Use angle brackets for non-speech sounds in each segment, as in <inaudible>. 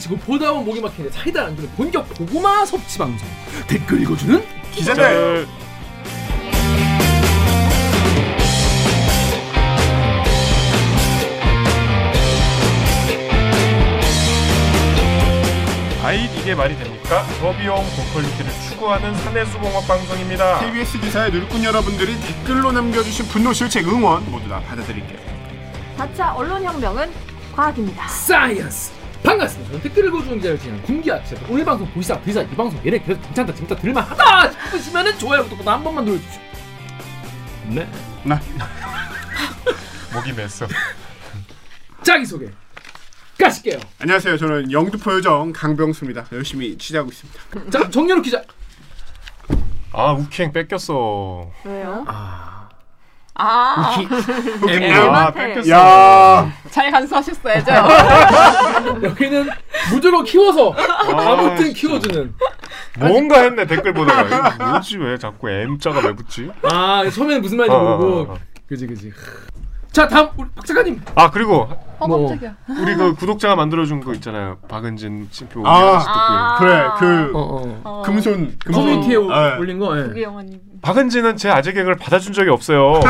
지치고 보다 보면 목이 막히는데 사이다 안 주는 본격 고구마 섭취 방송 댓글 읽어주는 기자들 아이 이게 말이 됩니까? 저비용 고퀄리티를 추구하는 사내수공업 방송입니다. KBS 기사의 누리꾼 여러분들이 댓글로 남겨주신 분노 실책 응원 모두 다 받아드릴게요. 4차 언론혁명은 과학입니다. science 반갑습니다 저는 댓글 읽어주는 기자를 지낸 군기아 기자 오늘 방송 보시다 듣다 이 방송 얘네 그래도 괜찮다 재밌다 들을 만하다 싶으시면은 좋아요 구독 버튼 한 번만 눌러주십시오 네 <laughs> 목이 맸어. 자기 소개 가실게요 안녕하세요. 저는 영등포 요정 강병수입니다. 열심히 취재하고 있습니다. 자 정연욱 기자 아 우키행 뺏겼어. 왜요? 아 아, 우키 <laughs> 아. 야, 잘 간수하셨어야죠. <laughs> 여기는 무조건 키워서 아, 아무튼 키워주는 뭔가 했네 댓글 보다가 뭐지 왜 자꾸 M자가 왜 붙지? 아 처음에는 무슨 말인지 어, 어, 모르고 어, 어. 그지 그지 자 다음 우리 박 작가님 아 그리고 어, 뭐. 우리 그 구독자가 만들어준 거 있잖아요. 박은진 친표 아, 아. 그래 그 어어 어, 금손 금손 커뮤니티에 오- 예. 올린 거 예. 그게 영화님. 박은진은 제 아재 개그를 받아준 적이 없어요.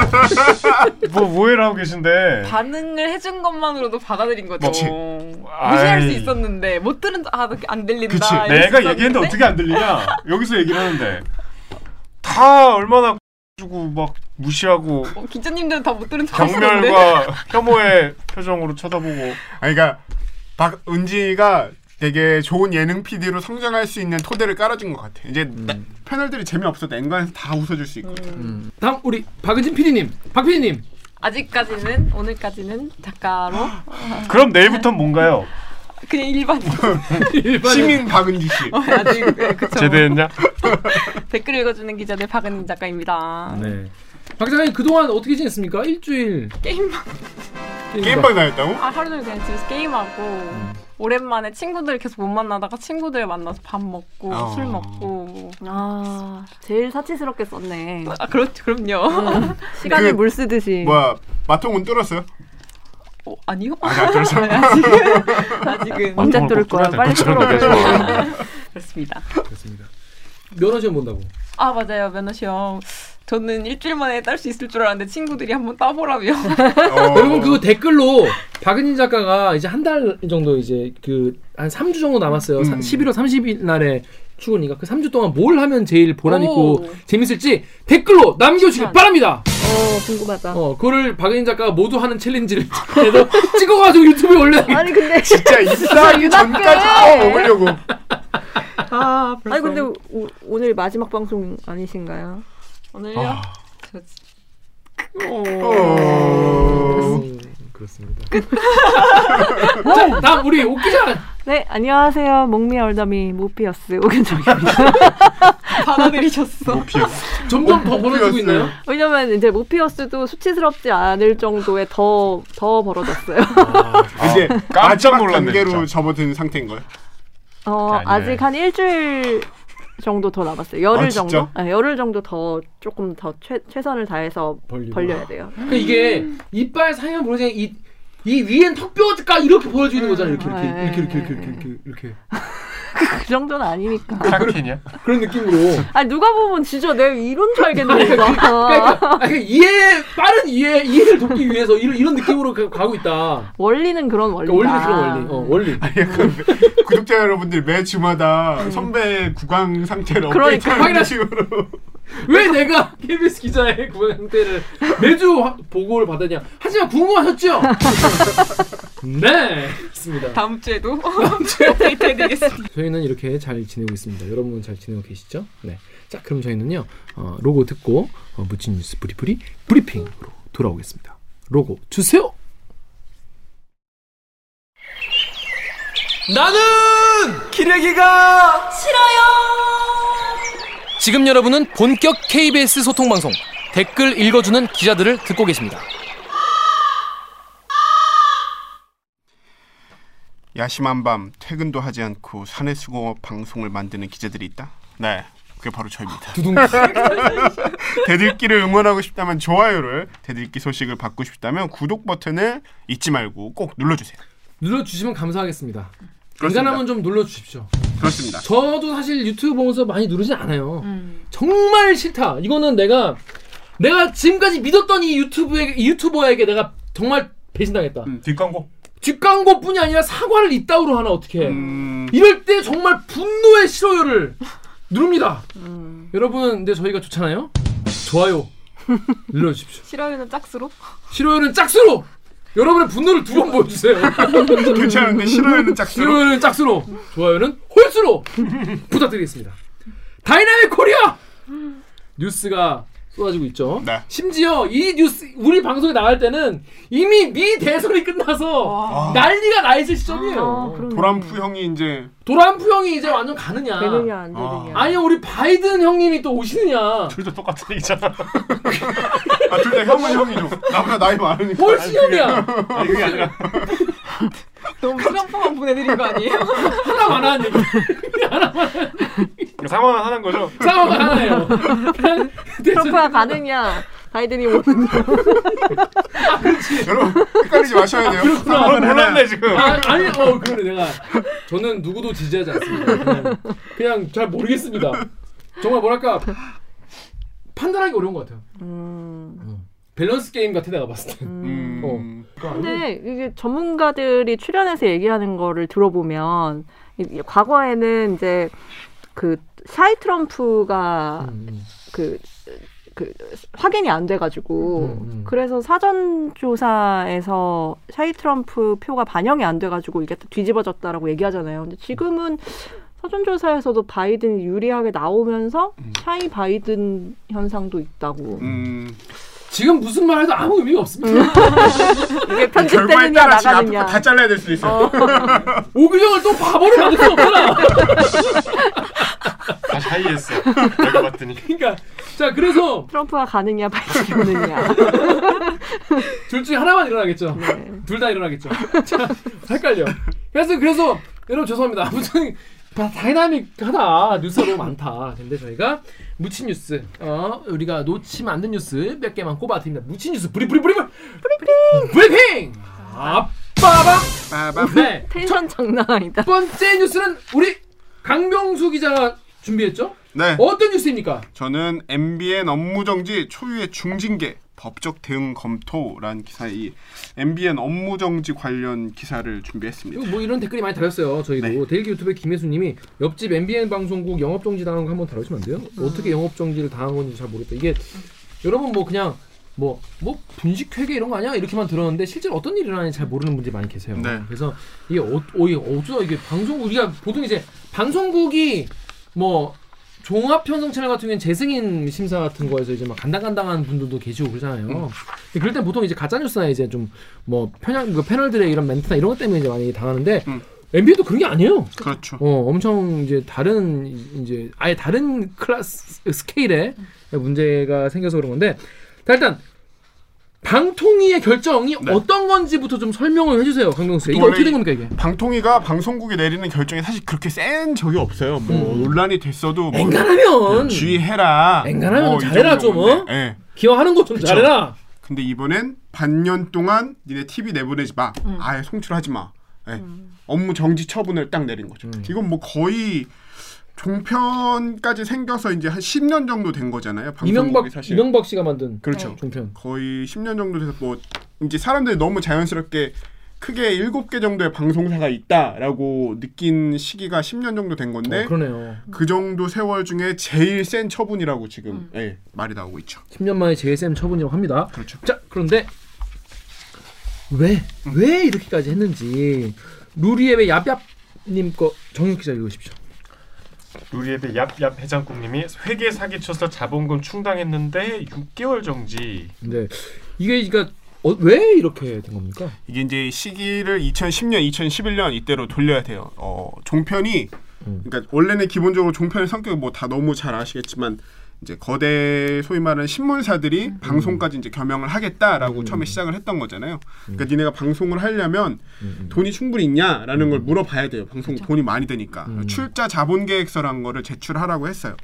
<laughs> 뭐 오해를 하고 계신데. 반응을 해준 것만으로도 받아들인 거죠. 그치. 무시할 수. 있었는데 못 들은 아안 들린다. 그치. 내가 있었는데 얘기했는데 어떻게 안 들리냐? 여기서 얘기를 하는데 다 얼마나 주고 막 무시하고 어, 기자님들은 다 못 들은 척. 경멸과 혐오의 표정으로 쳐다보고 아니 그러니까 박은지가 되게 좋은 예능 PD로 성장할 수 있는 토대를 깔아준 것 같아. 이제 나- 패널들이 재미없어도 엔간에서 다 웃어줄 수 있거든. 음. 다음 우리 박은진 PD님 박 PD님 아직까지는 오늘까지는 작가로 그럼 내일부터는 뭔가요? 그냥 일반 <laughs> 시민 박은지 씨. 아직 네, 그쵸. 제대했냐? <laughs> 댓글 읽어주는 기자들 박은진 작가입니다. 네. 박 작가님 그동안 어떻게 지냈습니까? 일주일 게임만 게임방 다녔다고? 아 하루 종일 그냥 집에서 게임하고 음. 오랜만에 친구들 계속 못 만나다가 친구들 만나서 밥 먹고 어. 술 먹고 아, 제일 사치스럽게 썼네. 아 그렇죠 그럼요. 시간을 그- 물 쓰듯이. 뭐야 마통은 뚫었어요? 어, 아니요? 아니 안 뚫었어. 아직은 아직은 언제 뚫을 꼭 거야? 빨리 뚫어요. 그렇습니다. 그렇습니다. 면허 시험 본다고. 아 맞아요 면허 시험. 저는 일주일 만에 딸 수 있을 줄 알았는데 친구들이 한번 따보라며. 어. 여러분 그거 댓글로 박은진 작가가 이제 한 달 정도 이제 그 한 3주 정도 남았어요. 사- 음. 11월 30일 날에 출근이니까 그 3주 동안 뭘 하면 제일 보람 있고 오. 재밌을지 댓글로 남겨주시기 아. 바랍니다. 어, 궁금하다. 어, 그거를 박은진 작가가 모두 하는 챌린지를 해서 <laughs> 찍어가지고 유튜브에 올려. 아니 근데 <laughs> 진짜 입사하기 전까지 어, 먹으려고. 아 아니 근데 오, 오늘 마지막 방송 아니신가요? 오늘요? 아. 저- 어. 그렇습니다. <laughs> 자, 다음 우리 옥 기자. 네, 안녕하세요. 목미 얼더미 모피어스 오근정입니다. <laughs> 받아들이셨어. 모피어스. 점점 더 벌어지고 있나요? 왜냐면 이제 모피어스도 수치스럽지 않을 정도의 더, 더 벌어졌어요. 이제 깜짝 놀랐네, 단계로. 접어든 상태인 거예요. 어. 아직 한 일주일 정도 더 남았어요. 열흘 아? 정도? 네, 열흘 정도 더 조금 더 최, 최선을 다해서 벌리고. 벌려야 돼요. 그러니까 이게 이빨 사이만 보는 이, 이 위엔 턱뼈가 이렇게 보여져 있는 거잖아요. 이렇게 이렇게 네. 이렇게 이렇게 이렇게 이렇게 이렇게 <laughs> 그 정도는 아니니까. 카키냐? 그런 느낌으로. 아니 누가 보면 진짜 내가 이런 줄 그러니까, 알겠는데. 그러니까 이해 빠른 이해 이해를 돕기 위해서 이런 이런 느낌으로 가- 가고 있다. 원리는 그런 원리다. 그러니까 원리는 그런 원리. 어, 원리. 구독자 여러분들 매 주마다 선배 구강 상태를 그러니까. 업데이트하는 식으로. 왜 내가 KBS 기자의 구강 상태를 매주 화- 보고를 받았냐? 하지만 궁금하셨죠? <laughs> 네, 그렇습니다. 다음 주에도 업데이트 해드리겠습니다. <laughs> 저희는 이렇게 잘 지내고 있습니다. 여러분은 잘 지내고 계시죠? 네. 자, 그럼 저희는요 어, 로고 듣고 어, 묻힌 뉴스 브리프리 브리핑으로 돌아오겠습니다. 로고 주세요. 나는 기레기가 싫어요. 지금 여러분은 본격 KBS 소통 방송 댓글 읽어주는 기자들을 듣고 계십니다. 야심한 밤 퇴근도 하지 않고 사내 수공업 방송을 만드는 기자들이 있다. 네, 그게 바로 저입니다. 두둥. <laughs> 대들기를 응원하고 싶다면 좋아요를, 대들기 소식을 받고 싶다면 구독 버튼을 잊지 말고 꼭 눌러주세요. 눌러주시면 감사하겠습니다. 그렇습니다. 엔간하면 좀 눌러주십시오. 그렇습니다. 저도 사실 유튜브 보면서 많이 누르진 않아요. 음. 정말 싫다. 이거는 내가 내가 지금까지 믿었던 이 유튜브에 이 유튜버에게 내가 정말 배신당했다. 음. 뒷광고. 뒷광고뿐이 아니라 사과를 이따위로 하나 어떻게? 음, 이럴 때 정말 분노의 싫어요를 <laughs> 누릅니다. 음. 여러분, 근데 저희가 좋잖아요. 좋아요 <laughs> 눌러주십시오. 싫어요는 짝수로? 싫어요는 짝수로. 여러분의 분노를 두 번 보여주세요. <laughs> 괜찮은데 싫어요는 짝수로. 싫어요는 짝수로, 좋아요는 홀수로 부탁드리겠습니다. Dynamic Korea 뉴스가 쏟아지고 있죠. 네. 심지어 이 뉴스 우리 방송에 나갈 때는 이미 미 대선이 끝나서 와. 난리가 나 있을 아, 시점이에요. 그러네. 도람프 형이 이제 도람프 형이 이제 완전 가느냐? 되느냐 안 되느냐. 아니 우리 바이든 형님이 또 오시느냐? 둘다 똑같은 얘기잖아. 아 둘 다 형은 형이죠. 나보다 나이 많으니까. 훨씬 형이야. 아니 그게 아니라 너무 트럼프만 보내드린 거 아니에요? 하나만 하는 얘기. 상황은 하는 거죠. 상황 하나예요. 그냥 대충 트럼프가 가느냐 바이든이 오느냐. 여러분 헷갈리지 마셔야 돼요. 아, 상황은 하나야. 몰랐네 지금. 아, 아니 어 그래 내가 저는 누구도 지지하지 않습니다. 그냥, 그냥 잘 모르겠습니다. 정말 뭐랄까 판단하기 어려운 것 같아요. 음. 밸런스 게임 같아 내가 봤을 때. 음, 어. 근데 이게 전문가들이 출연해서 얘기하는 거를 들어보면 이- 과거에는 이제 그 shy 트럼프가 음, 그, 그 확인이 안 돼가지고 음, 음. 그래서 사전 조사에서 shy 트럼프 표가 반영이 안 돼가지고 이게 뒤집어졌다라고 얘기하잖아요. 근데 지금은 사전 조사에서도 바이든이 유리하게 나오면서 샤이 바이든 현상도 있다고. 음, 지금 무슨 말 해도 아무 의미가 없습니다. <laughs> 이게 결과에 편집되느냐 나가느냐. 거다 잘라야 될 수도 있어요. 어. <laughs> 오규정을 또 바보로 만들 수 없잖아. 다시 하이했어. 내가 봤더니. 그러니까 자 그래서 트럼프가 가느냐 바이든이 오느냐. <laughs> 둘 중에 하나만 일어나겠죠. 네. 둘다 일어나겠죠. 자, 헷갈려. 그래서 그래서 여러분 죄송합니다. 아무튼 다 다이나믹하다 뉴스가 너무 많다. 근데 저희가 묻힌 뉴스, 어 우리가 놓치면 안 된 뉴스 몇 개만 꼽아드립니다. 묻힌 뉴스 브리 브리 브리 브리 브리핑 브리핑. 빠밤. 네. 텐션 장난 아니다. 첫 번째 뉴스는 우리 강병수 기자가 준비했죠. 네. 어떤 뉴스입니까? 저는 MBN 업무 정지 초유의 중징계 법적 대응 검토라는 기사 이 MBN 업무 정지 관련 기사를 준비했습니다. 뭐 이런 댓글이 많이 달렸어요. 저희도 네. 데일리 유튜브의 김혜수님이 옆집 MBN 방송국 영업 정지 당한 거 한번 다루시면 안 돼요? 어떻게 영업 정지를 당한 건지 잘 모르겠다. 이게 여러분 뭐 그냥 뭐뭐 분식 회계 이런 거 아니야 이렇게만 들었는데 실제로 어떤 일이 일어나는지 잘 모르는 분들이 많이 계세요. 네. 그래서 이게 어, 어 이게 어쩌다 이게 방송국 우리가 보통 이제 방송국이 뭐 종합 편성 채널 같은 경우는 재승인 심사 같은 거에서 이제 막 간당간당한 분들도 계시고 그러잖아요. 근데 그럴 땐 보통 이제 가짜 뉴스나 이제 좀 뭐 편향 그 패널들의 이런 멘트나 이런 것 때문에 이제 많이 당하는데 음. NBA도 그런 게 아니에요. 그렇죠. 어, 엄청 이제 다른 이제 아예 다른 클래스 스케일의 문제가 생겨서 그런 건데 자, 일단 방통위의 결정이 네. 어떤 건지부터 좀 설명을 해주세요, 강병수 씨. 이게 어떻게 된 겁니까 이게? 방통위가 방송국이 내리는 결정이 사실 그렇게 센 적이 없어요. 뭐 논란이 됐어도 뭐 앵간하면 주의해라. 앵간하면 뭐좀이 잘해라, 좀. 어? 예. 기여하는 거 좀. 잘해라. 근데 이번엔 반년 동안 니네 TV 내보내지 마. 아예 송출하지 마. 예. 업무 정지 처분을 딱 내린 거죠. 음. 이건 뭐 거의 종편까지 생겨서 이제 한 10년 정도 된 거잖아요. 방송국이 이명박 사실. 이명박 씨가 만든 그렇죠. 종편. 거의 10년 정도 돼서 뭐 이제 사람들이 너무 자연스럽게 크게 7개 정도의 방송사가 있다라고 느낀 시기가 10년 정도 된 건데 어, 그러네요. 그 정도 세월 중에 제일 센 처분이라고 지금 예, 말이 나오고 있죠. 10년 만에 JSM 처분이라고 합니다. 그렇죠. 자 그런데 왜왜 이렇게까지 했는지 루리앱의 얍얍님 거 정윤 기자 읽으십시오. 루리앱의 얍얍 회장국님이 회계 사기 쳐서 자본금 충당했는데 6개월 정지. 근데 이게 그러니까 어, 왜 이렇게 된 겁니까? 이게 이제 시기를 2010년, 2011년 이때로 돌려야 돼요. 어, 종편이 음. 그러니까 원래는 기본적으로 종편의 성격이 뭐 다 너무 잘 아시겠지만 이제 거대 소위 말하는 신문사들이 방송까지 이제 겸용을 하겠다라고 음. 처음에 시작을 했던 거잖아요. 그러니까 니네가 방송을 하려면 음. 돈이 충분히 있냐라는 걸 물어봐야 돼요. 방송 돈이 많이 드니까 음. 출자 자본 계획서라는 거를 제출하라고 했어요.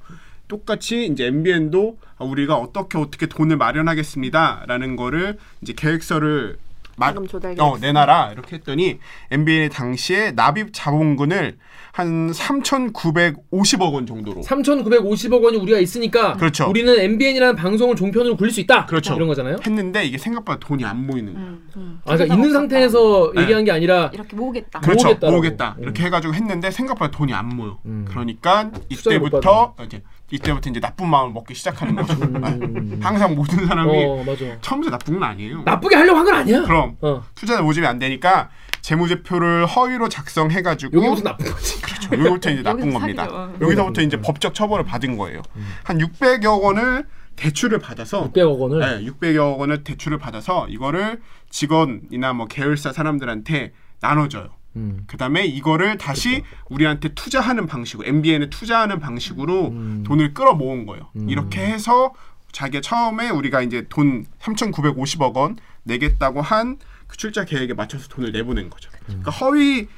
똑같이 이제 MBN도 우리가 어떻게 어떻게 돈을 마련하겠습니다라는 거를 이제 계획서를 마- 어. 내놔라 이렇게 했더니 MBN이 당시에 납입 자본금을 한 3,950억 원 정도로 3,950억 원이 우리가 있으니까 그렇죠. 우리는 MBN이라는 방송을 종편으로 굴릴 수 있다. 그렇죠. 이런 거잖아요. 했는데 이게 생각보다 돈이 안 모이는 거예요. 음. 음. 아, 그러니까 있는 없었다. 상태에서 네. 얘기한 게 아니라 이렇게 모으겠다. 그렇죠. 모으겠다라고. 모으겠다. 음. 이렇게 해 가지고 했는데 생각보다 돈이 안 모여. 음. 그러니까 이때부터 이제 이때부터 이제 나쁜 마음을 먹기 시작하는 거죠. 음. 항상 모든 사람이 어, 맞아. 처음부터 나쁜 건 아니에요. 나쁘게 하려고 한 건 아니야. 그럼 어. 투자 모집이 안 되니까 재무제표를 허위로 작성해가지고 여기부터 나쁜 거지. 그렇죠. 여기부터 이제 나쁜 겁니다. 사기죠. 여기서부터 음. 이제 법적 처벌을 받은 거예요. 한 600여 원을 대출을 받아서 600억 원을 네, 600여 원을 대출을 받아서 이거를 직원이나 뭐 계열사 사람들한테 나눠줘요. 음. 그다음에 이거를 다시 우리한테 투자하는 방식으로 MBN에 투자하는 방식으로 음. 돈을 끌어 모은 거예요. 음. 이렇게 해서 자기가 처음에 우리가 이제 돈 3,950억 원 내겠다고 한 그 출자 계획에 맞춰서 돈을 내보낸 거죠. 그러니까 허위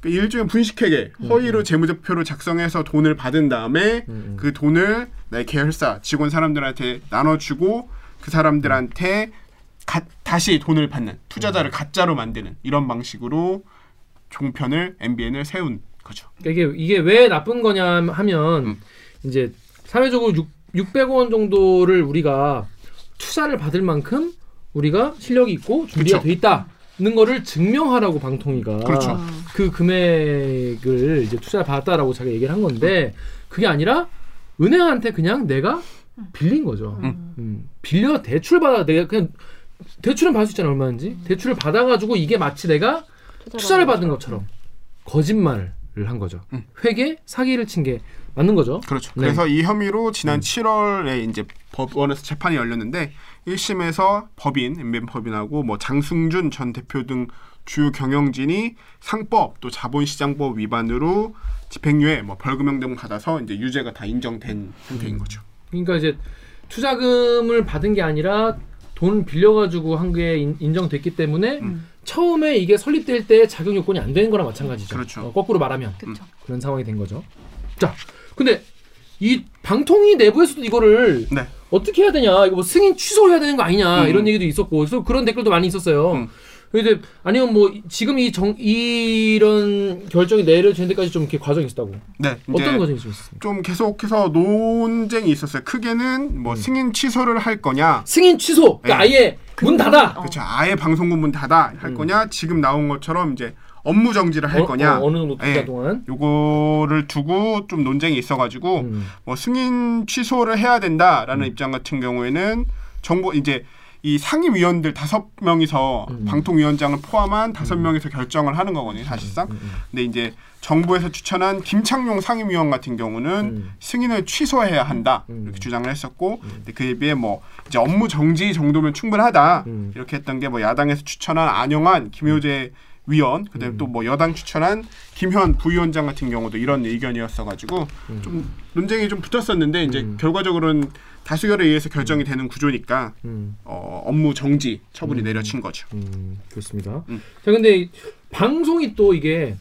그 일종의 분식회계 허위로 재무제표를 작성해서 돈을 받은 다음에 음. 그 돈을 내 계열사 직원 사람들한테 나눠주고 그 사람들한테 가, 다시 돈을 받는 투자자를 가짜로 만드는 이런 방식으로 종편을 MBN을 세운 거죠. 그러니까 이게 이게 왜 나쁜 거냐 하면 음. 이제 사회적으로 6, 600원 정도를 우리가 투자를 받을 만큼 우리가 실력이 있고 준비가 그쵸. 돼 있다는 거를 증명하라고 방통위가 그렇죠. 그 금액을 이제 투자를 받았다라고 자기가 얘기를 한 건데 그게 아니라 은행한테 그냥 내가 빌린 거죠. 음. 빌려 대출 받아 내가 그냥 대출은 받을 수 있잖아 얼마인지 대출을 받아가지고 이게 마치 내가 투자를 받은 것처럼 거짓말을 한 거죠. 음. 회계 사기를 친 게 맞는 거죠. 그렇죠. 네. 그래서 이 혐의로 지난 7월에 이제 법원에서 재판이 열렸는데 1심에서 법인 MBN 법인하고 뭐 장승준 전 대표 등 주요 경영진이 상법 또 자본시장법 위반으로 집행유예 뭐 벌금형 등 받아서 이제 유죄가 다 인정된 상태인 거죠. 그러니까 이제 투자금을 받은 게 아니라 돈 빌려가지고 한 게 인정됐기 때문에 음. 처음에 이게 설립될 때 자격 요건이 안 되는 거랑 마찬가지죠. 그렇죠. 어, 거꾸로 말하면 그렇죠. 그런 상황이 된 거죠. 자, 근데 이 방통위 내부에서도 이거를 네. 어떻게 해야 되냐, 이거 뭐 승인 취소해야 되는 거 아니냐 음. 이런 얘기도 있었고, 그래서 그런 댓글도 많이 있었어요. 음. 근데 아니면 뭐 지금 이 정 이런 결정이 내려지는 데까지 좀 이렇게 과정이 있었다고. 네. 어떤 과정이 좀 있었습니까? 좀 계속해서 논쟁이 있었어요. 크게는 뭐 음. 승인 취소를 할 거냐, 승인 취소, 그러니까 네. 아예 문 닫아. 어. 그렇죠. 아예 방송국 문 닫아 할 음. 거냐, 지금 나온 것처럼 이제 업무 정지를 할 어, 거냐, 어, 느 정도 예. 동안. 요거를 두고 좀 논쟁이 있어가지고 음. 뭐 승인 취소를 해야 된다라는 음. 입장 같은 경우에는 정부 이제 이 상임위원들 다섯 명이서 음. 방통위원장을 포함한 다섯 명이서 결정을 하는 거거든요 사실상. 음, 음, 근데 이제 정부에서 추천한 김창룡 상임위원 같은 경우는 음. 승인을 취소해야 한다 음. 이렇게 주장을 했었고 근데 그에 비해 뭐 이제 업무 정지 정도면 충분하다 음. 이렇게 했던 게 뭐 야당에서 추천한 안영환 김효재 위원 그다음에 음. 또뭐 여당 추천한 김현 부위원장 같은 경우도 이런 의견이었어가지고 음. 좀 논쟁이 좀 붙었었는데 이제 음. 결과적으로는 다수결에 의해서 결정이 되는 구조니까 음. 어, 업무 정지 처분이 음. 내려진 거죠. 음, 그렇습니다. 음. 자, 근데 이 방송이 또 이게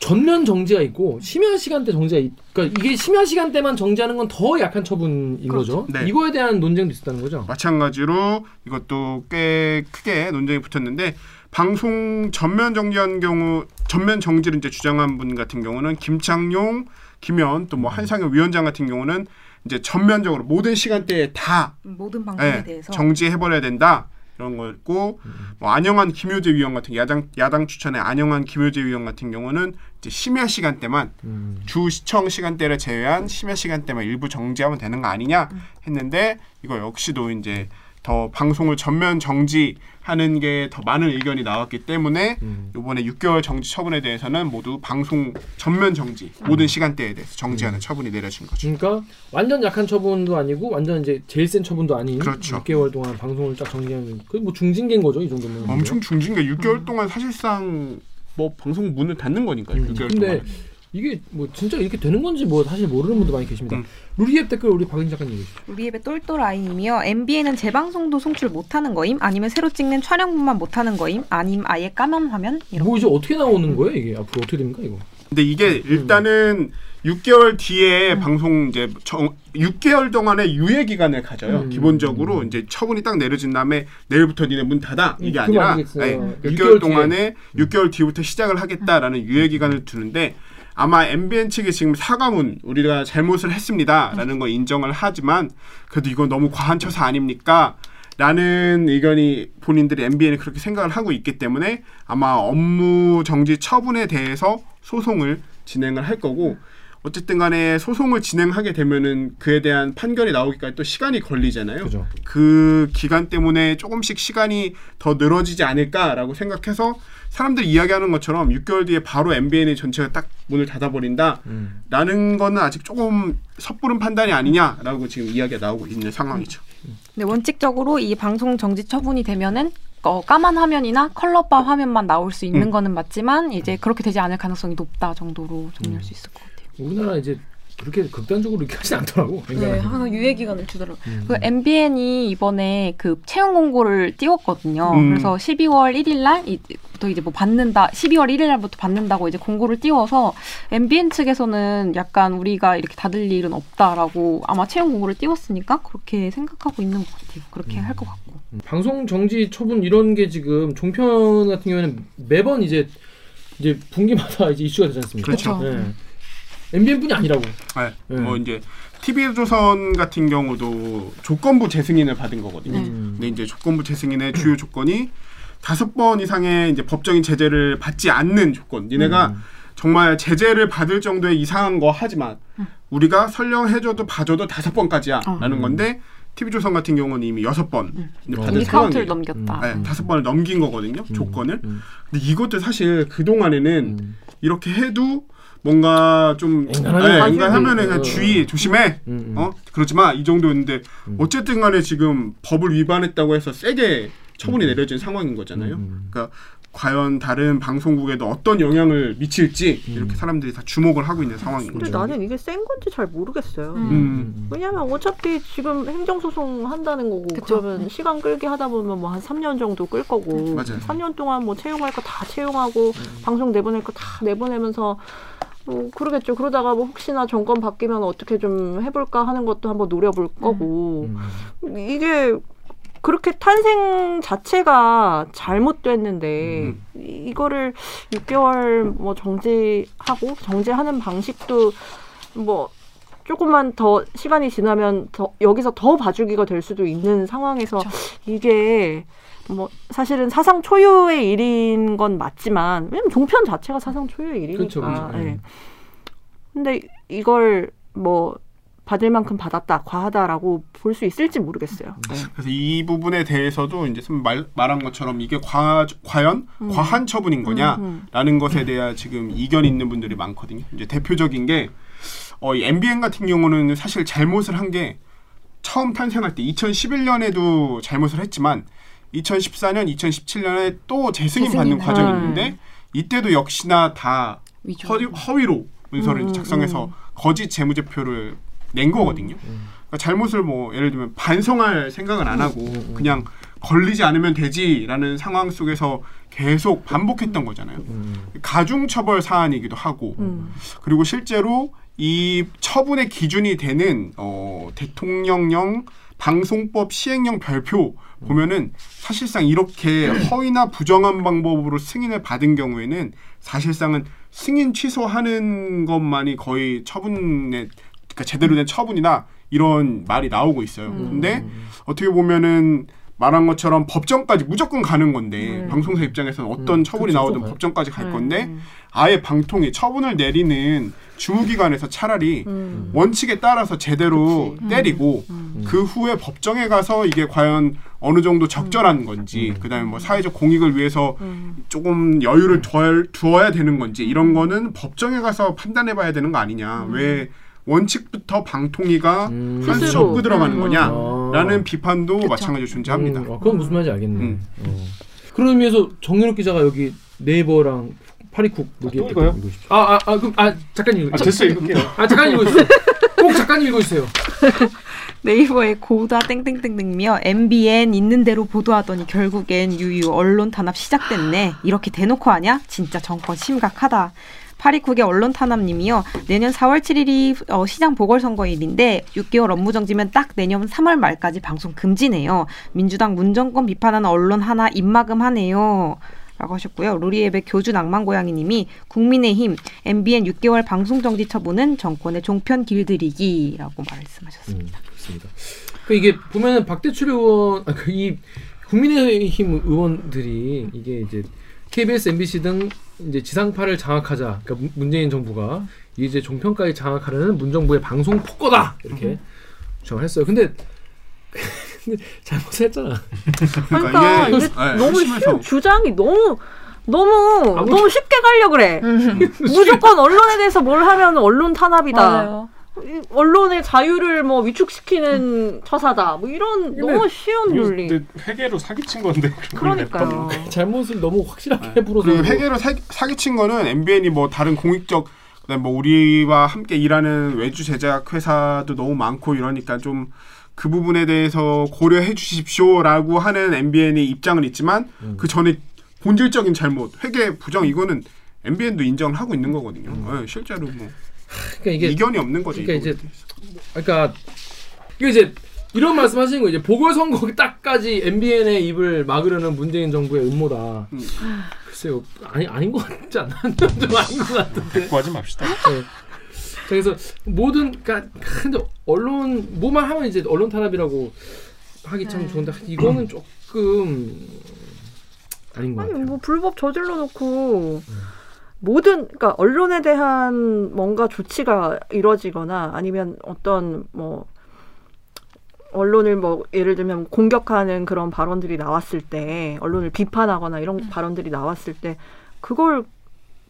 전면 정지가 있고 심야 시간대 정지가 있, 그러니까 이게 심야 시간대만 정지하는 건 더 약한 처분인 거죠. 네. 이거에 대한 논쟁도 있었다는 거죠. 마찬가지로 이것도 꽤 크게 논쟁이 붙었는데 방송 전면 정지한 경우 전면 정지를 이제 주장한 분 같은 경우는 김창룡, 김현 또 뭐 한상현 위원장 같은 경우는 이제 전면적으로 모든 시간대에 다 모든 방송에 예, 대해서. 정지해버려야 된다. 이런 거였고 뭐 안영환 김효재 위원 같은 야당 야당 추천의 안영환 김효재 위원 같은 경우는 이제 심야 시간대만 음. 주 시청 시간대를 제외한 심야 시간대만 일부 정지하면 되는 거 아니냐 했는데 이거 역시도 이제 더 방송을 전면 정지 하는 게 더 많은 의견이 나왔기 때문에 음. 이번에 6개월 정지 처분에 대해서는 모두 방송 전면 정지 모든 시간대에 대해서 정지하는 처분이 내려진 거죠. 그러니까 완전 약한 처분도 아니고 완전 이제 제일 센 처분도 아닌 그렇죠. 6개월 동안 방송을 딱 정지하는 그뭐 중징계인 거죠 이 정도면. 엄청 중징계 6개월 동안 사실상 뭐 방송 문을 닫는 거니까요. 음. 6개월 근데 동안. 이게 뭐 진짜 이렇게 되는 건지 뭐 사실 모르는 분도 많이 계십니다. 음. 루리앱 댓글 우리 박인 작가님 얘기해 주시죠. 우리 앱의 똘똘아이님이요. MBN은 재방송도 송출 못하는 거임? 아니면 새로 찍는 촬영분만 못하는 거임? 아님 아예 까만 화면? 이런 뭐 이제 어떻게 나오는 거예요 이게 앞으로 어떻게 됩니까 이거? 근데 이게 일단은 6개월 뒤에 음. 방송 이제 정, 6개월 동안의 유예 기간을 가져요. 음. 기본적으로 이제 처분이 딱 내려진 다음에 내일부터 니네 문 닫아 이게 음, 그거 아니라 음. 6개월, 6개월 동안에 6개월 뒤부터 시작을 하겠다라는 유예 기간을 두는데 아마 MBN 측이 지금 사과문 우리가 잘못을 했습니다라는 거 인정을 하지만 그래도 이건 너무 과한 처사 아닙니까? 라는 의견이 본인들이 MBN이 그렇게 생각을 하고 있기 때문에 아마 업무 정지 처분에 대해서 소송을 진행을 할 거고 어쨌든 간에 소송을 진행하게 되면은 그에 대한 판결이 나오기까지 또 시간이 걸리잖아요. 그죠. 그 기간 때문에 조금씩 시간이 더 늘어지지 않을까라고 생각해서 사람들이 이야기하는 것처럼 6개월 뒤에 바로 MBN의 전체가 딱 문을 닫아버린다라는 음. 거는 아직 조금 섣부른 판단이 아니냐라고 지금 이야기가 나오고 있는 상황이죠. 근데 원칙적으로 이 방송 정지 처분이 되면은 어, 까만 화면이나 컬러바 화면만 나올 수 있는 음. 거는 맞지만 이제 그렇게 되지 않을 가능성이 높다 정도로 정리할 수 있을 것 같아요. 우리나라 이제 그렇게 극단적으로 이렇게 하진 않더라고. 네. 항상 유예 기간을 주더라고요. 음. 그 MBN이 이번에 그 채용 공고를 띄웠거든요. 음. 그래서 12월 1일 날부터 이제 뭐 받는다, 12월 1일 날부터 받는다고 이제 공고를 띄워서 MBN 측에서는 약간 우리가 이렇게 닫을 일은 없다라고 아마 채용 공고를 띄웠으니까 그렇게 생각하고 있는 것 같아요. 그렇게 할것 같고. 음. 방송 정지 처분 이런 게 지금 종편 같은 경우에는 매번 이제 이제 분기마다 <laughs> 이제 이슈가 되지 않습니까? 그렇죠. 네. MBN뿐이 아니라고. 네. 네. 뭐 이제 TV조선 같은 경우도 조건부 재승인을 받은 거거든요. 네. 음. 근데 이제 조건부 재승인의 주요 조건이 다섯 번 이상의 이제 법적인 제재를 받지 않는 조건. 니네가 음. 정말 제재를 받을 정도의 이상한 거 하지만 음. 우리가 설령 해줘도 봐줘도 다섯 번까지야 어. 라는 건데 TV조선 같은 경우는 이미 여섯 번 음. 어. 받은 이 카운트를 상황이에요. 넘겼다. 네, 음. 다섯 번을 넘긴 거거든요. 음. 조건을. 음. 근데 이것도 사실 그 동안에는 음. 이렇게 해도 뭔가 좀 앵간하게 네, 그냥 어. 주의 조심해. 음, 음. 어 그러지 마이 정도였는데 음. 어쨌든 간에 지금 법을 위반했다고 해서 세게 처분이 음. 내려진 상황인 거잖아요. 음. 그러니까 과연 다른 방송국에도 어떤 영향을 미칠지 음. 이렇게 사람들이 다 주목을 하고 있는 상황인 근데 거죠. 나는 이게 센 건지 잘 모르겠어요. 음. 음. 왜냐면 어차피 지금 행정소송 한다는 거고 그쵸. 그러면 시간 끌게 하다 보면 뭐 한 3년 정도 끌 거고 맞아요. 3년 동안 뭐 채용할 거 다 채용하고 방송 내보낼 거 다 내보내면서 뭐 그러겠죠. 그러다가 뭐 혹시나 정권 바뀌면 어떻게 좀 해볼까 하는 것도 한번 노려볼 거고 음. 이게 그렇게 탄생 자체가 잘못됐는데 음. 이- 이거를 6개월 뭐 정지하고 정지하는 방식도 뭐 조금만 더 시간이 지나면 더 여기서 더 봐주기가 될 수도 있는 상황에서 그쵸. 이게 뭐 사실은 사상 초유의 일인 건 맞지만 왜냐면 종편 자체가 사상 초유의 일이니까. 그쵸, 그쵸. 예. 음. 근데 이걸 뭐 받을 만큼 받았다 과하다라고 볼 수 있을지 모르겠어요. 네. 그래서 이 부분에 대해서도 이제 말, 말한 것처럼 이게 과, 과연 음. 과한 처분인 거냐라는 음, 음. 것에 대한 지금 이견이 있는 분들이 많거든요. 이제 대표적인 게 어, 이 MBN 같은 경우는 사실 잘못을 한 게 처음 탄생할 때 2011년에도 잘못을 했지만 2014년, 2017년에 또 재승인 받는 재승인. 과정이 음. 있는데 이때도 역시나 다. 허위, 허위 로 문서를 음, 작성해서 음. 거짓 재무제표를 낸 거거든요. 그러니까 잘못을 뭐 예를 들면 반성할 생각은 안 하고 음, 음. 그냥 걸리지 않으면 되지라는 상황 속에서 계속 반복했던 거잖아요. 음. 가중처벌 사안이기도 하고 음. 그리고 실제로 이 처분의 기준이 되는 어, 대통령령 방송법 시행령 별표 보면은 사실상 이렇게 허위나 부정한 방법으로 승인을 받은 경우에는 사실상은 승인 취소하는 것만이 거의 처분의 그러니까 제대로 된 처분이다 이런 말이 나오고 있어요. 음. 근데 어떻게 보면은 말한 것처럼 법정까지 무조건 가는 건데 음. 방송사 입장에서는 어떤 음, 처분이 그쵸, 나오든 가요. 법정까지 갈 음, 건데 음, 아예 방통위 처분을 내리는 주무기관에서 차라리 음. 원칙에 따라서 제대로 그치. 때리고 음. 그 후에 법정에 가서 이게 과연 어느 정도 적절한 건지 음. 그다음에 뭐 사회적 공익을 위해서 음. 조금 여유를 두어야, 두어야 되는 건지 이런 거는 법정에 가서 판단해 봐야 되는 거 아니냐 음. 왜 원칙부터 방통위가 음. 한 스스로. 접고 들어가는 음. 거냐라는 아. 비판도 그쵸. 마찬가지로 존재합니다. 음, 아, 그건 무슨 말인지 알겠네. 음. 어. 그런 의미에서 정윤욱 기자가 여기 네이버랑 파리쿡 여기 또 읽어요? 아, 아, 아, 그럼 아 잠깐 읽어. 아, 됐어 읽을게요. 아 잠깐 읽어주세요. 꼭 잠깐 읽어주세요. <laughs> 네이버에 고다 땡땡땡땡이며 MBN 있는 대로 보도하더니 결국엔 유유 언론 탄압 시작됐네. 이렇게 대놓고 하냐? 진짜 정권 심각하다. 파리쿡의 언론 탄압님이요. 내년 4월 7일이 어, 시장 보궐선거일인데 6개월 업무 정지면 딱 내년 3월 말까지 방송 금지네요. 민주당 문정권 비판하는 언론 하나 입마금하네요. 라고 하셨고요. 루리앱의 교주 낭만고양이님이 국민의힘 MBN 6개월 방송 정지 처분은 정권의 종편 길들이기라고 말씀하셨습니다. 음, 그렇습니다. 그 이게 보면은 박대출 의원, 아, 그이 국민의힘 의원들이 이게 이제 KBS, MBC 등 이제 지상파를 장악하자. 그러니까 문- 문재인 정부가 이제 종편까지 장악하려는 문정부의 방송 폭거다 이렇게 주장을 했어요. 근데 <laughs> 근데 잘못했잖아. 그러니까 이게, 네, 너무 심해서. 쉬워. 주장이 너무 너무 아무튼- 너무 쉽게 가려 그래. <laughs> 무조건 언론에 대해서 뭘 하면 언론 탄압이다. 맞아요. 이 언론의 자유를 뭐 위축시키는 처사다. 뭐 이런 너무 쉬운 논리. 근데 회계로 사기친 건데 그러니까요. 잘못을 너무 확실하게 풀어서 그 회계로 사, 사기친 거는 MBN이 뭐 다른 공익적 뭐 우리와 함께 일하는 외주 제작 회사도 너무 많고 이러니까 좀 그 부분에 대해서 고려해 주십시오라고 하는 MBN이 입장은 있지만 음. 그 전에 본질적인 잘못 회계 부정 이거는 MBN도 인정을 하고 있는 거거든요. 예, 실제로 뭐 그러니까 이게 이견이 없는 거죠. 그러니까 이 이제 그러니까 이게 이제 이런 말씀하시는 거 이제 보궐선거 <laughs> 딱까지 MBN의 입을 막으려는 문재인 정부의 음모다. 음. 글쎄요, 아니 아닌 것 같지 않나? <laughs> 좀 아닌 것 같은데. 구하지 맙시다. 네. 자, 그래서 모든 그러니까 근데 언론 뭐만 하면 이제 언론 탄압이라고 하기 참 네. 좋은데 이거는 조금 아닌 것 아니 같아요. 뭐 불법 저질러 놓고 모든 그러니까 언론에 대한 뭔가 조치가 이뤄지거나 아니면 어떤 뭐 언론을 뭐 예를 들면 공격하는 그런 발언들이 나왔을 때 언론을 비판하거나 이런 발언들이 나왔을 때 그걸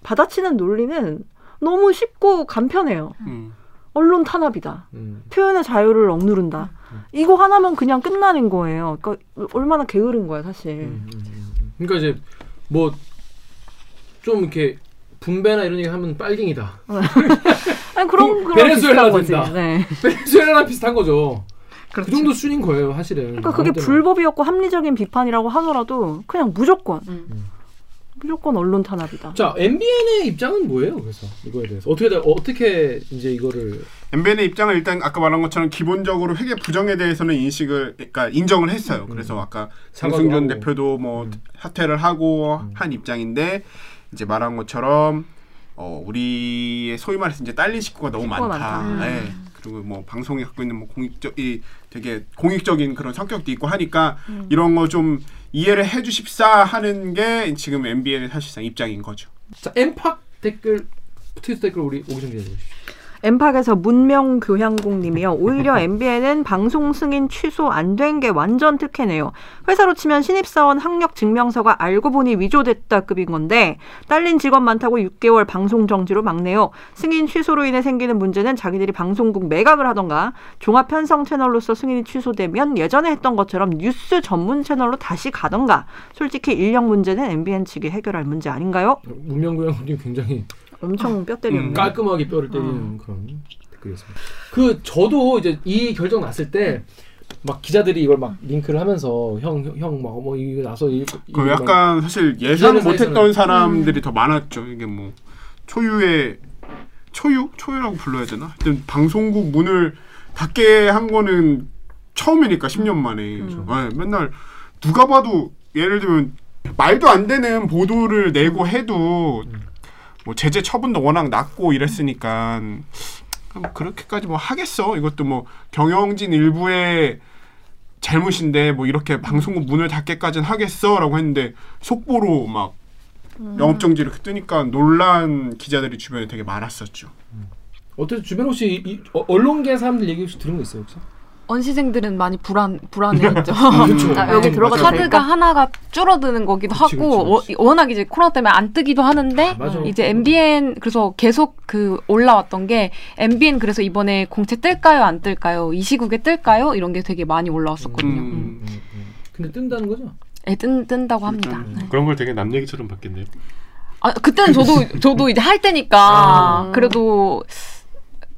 받아치는 논리는 너무 쉽고 간편해요. 음. 언론 탄압이다. 음. 표현의 자유를 억누른다. 이거 하나면 그냥 끝나는 거예요. 그러니까 얼마나 게으른 거야, 사실. 음, 음, 음. 그러니까 이제 뭐 좀 이렇게 분배나 이런 얘기 하면 빨갱이다. <laughs> 아니 그런 그 그런 베네수엘라. 된다. 네. 베네수엘라랑 비슷한 거죠. 그 그렇죠. 정도 순인 거예요, 사실은. 그러니까 그게 때나. 불법이었고 합리적인 비판이라고 하더라도 그냥 무조건 음. 무조건 언론 탄압이다. 자, MBN의 입장은 뭐예요? 그래서 이거에 대해서 어떻게 돼- 어떻게 이제 이거를 MBN의 입장은 일단 아까 말한 것처럼 기본적으로 회계 부정에 대해서는 인식을 그러니까 인정을 했어요. 음. 그래서 아까 사과도 장승준. 대표도 뭐 음. 사퇴를 하고 음. 한 입장인데 이제 말한 것처럼 어 우리의 소위 말해서 이제 딸린 식구가 너무 식구가 많다. 많다. 예. 그리고 뭐 방송이 갖고 있는 뭐 공익적 이 되게 공익적인 그런 성격도 있고 하니까 음. 이런 거 좀 이해를 해주십사 하는 게 지금 MBN의 사실상 입장인 거죠. 자, 엠팍 댓글 트위터 댓글 우리 오기정 기자 주십시오. 엠팍에서 문명교향공님이요. 오히려 <laughs> MBN은 방송 승인 취소 안 된 게 완전 특혜네요. 회사로 치면 신입사원 학력 증명서가 알고 보니 위조됐다 급인 건데 딸린 직원 많다고 6개월 방송 정지로 막네요. 승인 취소로 인해 생기는 문제는 자기들이 방송국 매각을 하던가 종합 편성 채널로서 승인이 취소되면 예전에 했던 것처럼 뉴스 전문 채널로 다시 가던가 솔직히 인력 문제는 MBN 측이 해결할 문제 아닌가요? 문명고양님 굉장히 엄청 뼈 때리는. 음, 깔끔하게 뼈를 때리는 그런 댓글이었습니다. 그 저도 이제 이 결정 났을 때 막 기자들이 이걸 막 링크를 하면서 형 형 막 뭐 이거 나서 이, 그 약간 사실 예상 못했던 사람들이 더 많았죠. 이게 뭐 초유의 초유? 초유라고 불러야 되나? 하여튼 방송국 문을 닫게 한 거는 처음이니까 10년 만에. 네, 맨날 누가 봐도 예를 들면 말도 안 되는 보도를 내고 해도 뭐 제재 처분도 워낙 낮고 이랬으니까 그럼 그렇게까지 뭐 하겠어 이것도 뭐 경영진 일부의 잘못인데 뭐 이렇게 방송국 문을 닫게까지는 하겠어라고 했는데 속보로 막 영업 정지 이렇게 뜨니까 놀란 기자들이 주변에 되게 많았었죠. 어떻게 주변 혹시 이, 이, 어, 언론계 사람들 얘기 혹시 들은 거 있어요 혹시? 언시생들은 많이 불안 불안해했죠. <laughs> 그렇죠. 아, 여기 네, 들어가도 카드가 될까? 하나가 줄어드는 거기도 그치, 하고 그치, 그치. 워- 워낙 이제 코로나 때문에 안 뜨기도 하는데 아. 이제 MBN 그래서 계속 그 올라왔던 게 MBN 그래서 이번에 공채 뜰까요 안 뜰까요 이 시국에 뜰까요 이런 게 되게 많이 올라왔었거든요. 음. 음. 음, 음. 근데 뜬다는 거죠? 예, 뜬 뜬다고 합니다. 음. 네. 그런 걸 되게 남 얘기처럼 받겠네요. 아 그때는 저도 저도 이제 할 때니까 아. 그래도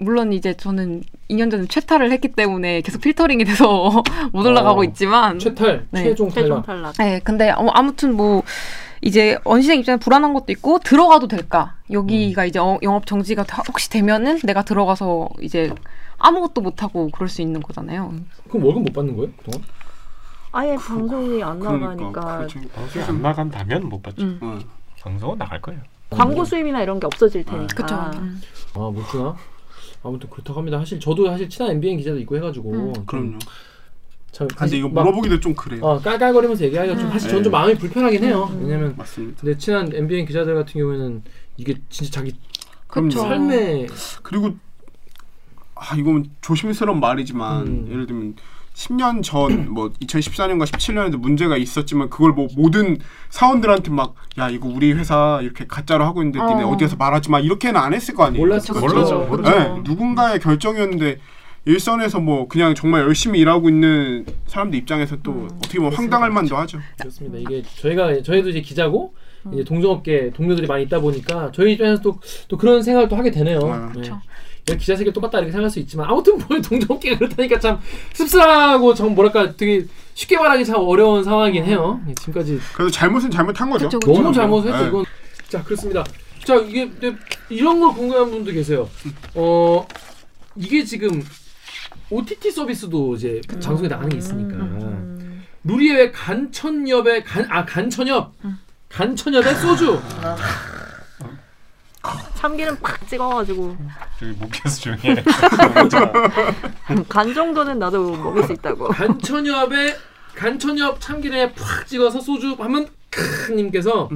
물론 이제 저는 2년 전에 최탈을 했기 때문에 계속 필터링이 돼서 <laughs> 못 올라가고 어. 있지만 최탈, 네. 최종 최종 탈락. 탈락. 네, 근데 어, 아무튼 뭐 이제 원시생 입장에 불안한 것도 있고 들어가도 될까? 여기가 이제 어- 영업 정지가 다- 혹시 되면은 내가 들어가서 이제 아무것도 못 하고 그럴 수 있는 거잖아요. 그럼 월급 못 받는 거예요? 그동안? 아예 방송이 안 그러니까 나가니까 그렇죠. 방송이 안 나간다면 못 받죠. 음. 어. 방송은 나갈 거예요. 광고 수입이나 이런 게 없어질 아, 테니까. 그쵸. 아, 못 주나? 아무튼 그렇다고 합니다. 사실 저도 사실 친한 NBA 기자도 있고 해가지고 음. 그럼요. 참 아, 근데 이거 막, 물어보기도 좀 그래요. 어, 깔깔거리면서 얘기하기가 좀 음. 사실 저는 좀 네. 마음이 불편하긴 해요. 음. 왜냐면 맞습니다. 내 친한 NBA 기자들 같은 경우에는 이게 진짜 자기 그럼요. 그쵸. 삶의 그리고 아 이건 조심스러운 말이지만 음. 예를 들면 10년 전 뭐 2014년과 17년에도 문제가 있었지만 그걸 뭐 모든 사원들한테 막 야 이거 우리 회사 이렇게 가짜로 하고 있는데 니네 어. 어디에서 말하지 마 이렇게는 안 했을 거 아니에요. 몰랐을 그쵸, 거죠. 모르죠, 모르죠. 네, 누군가의 결정이었는데 일선에서 뭐 그냥 정말 열심히 일하고 있는 사람들 입장에서 또 어떻게 보면 황당할 만도 하죠. 그렇습니다. 이게 저희가 저희도 이제 기자고 이제 동종업계 동료들이 많이 있다 보니까 저희 입장에서 또, 또 그런 생각을 또 하게 되네요. 아, 네. 야, 기자 세계 똑같다 이렇게 생각할 수 있지만 아무튼 뭐 <laughs> 동종업계가 그렇다니까 참 씁쓸하고 참 뭐랄까 되게 쉽게 말하기 참 어려운 상황이긴 해요. 예, 지금까지 그래도 잘못은 잘못한 거죠. 그쵸, 그쵸. 너무 잘못했죠 네. 이건. 자 그렇습니다. 자 이게 이런 걸 궁금한 분도 계세요. 어 이게 지금 OTT 서비스도 이제 방송에 나가는 게 있으니까 음. 루리의 간천엽의 간 아 간천엽 음. 간천엽의 소주 참기름 팍 찍어가지고 저기 목에서 조용해. 간 정도는 나도 먹을 수 있다고. 간천엽에 간천엽 참기름에 푹 찍어서 소주 하면 크님께서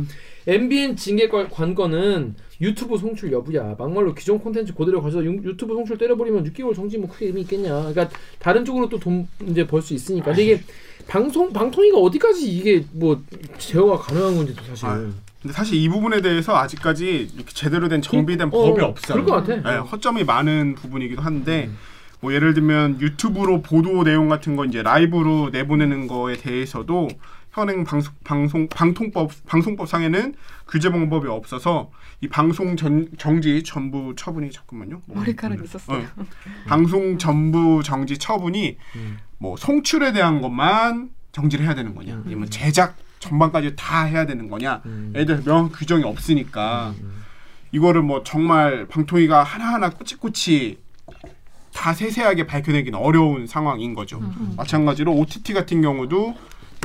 MBN 징계 관- 관건은 유튜브 송출 여부야. 막말로 기존 콘텐츠 그대로 가져서 유- 유튜브 송출 때려버리면 6개월 정지 뭐 크게 의미 있겠냐. 그러니까 다른 쪽으로 또 돈 이제 벌 수 있으니까. 근데 이게 방송 방통위가 어디까지 이게 뭐 제어가 가능한 건지도 사실. 아, 근데 사실 이 부분에 대해서 아직까지 이렇게 제대로 된 정비된 어, 법이 없어요. 그럴 것 같아. 네, 허점이 많은 부분이기도 한데 음. 뭐 예를 들면 유튜브로 보도 내용 같은 거 이제 라이브로 내보내는 거에 대해서도 현행 방송 방송 방통법 방송법상에는 규제 방법이 없어서 이 방송 전, 정지 전부 처분이 잠깐만요. 뭐, 머리카락 있었어요. 어. 방송 전부 정지 처분이 음. 뭐 송출에 대한 것만 정지를 해야 되는 거냐, 음. 아니면 제작 전반까지 다 해야 되는 거냐, 음. 에 대해서 명확한 규정이 없으니까 음. 이거를 뭐 정말 방통위가 하나하나 꾸치꾸치 다 세세하게 밝혀내기는 어려운 상황인 거죠. 음. 마찬가지로 OTT 같은 경우도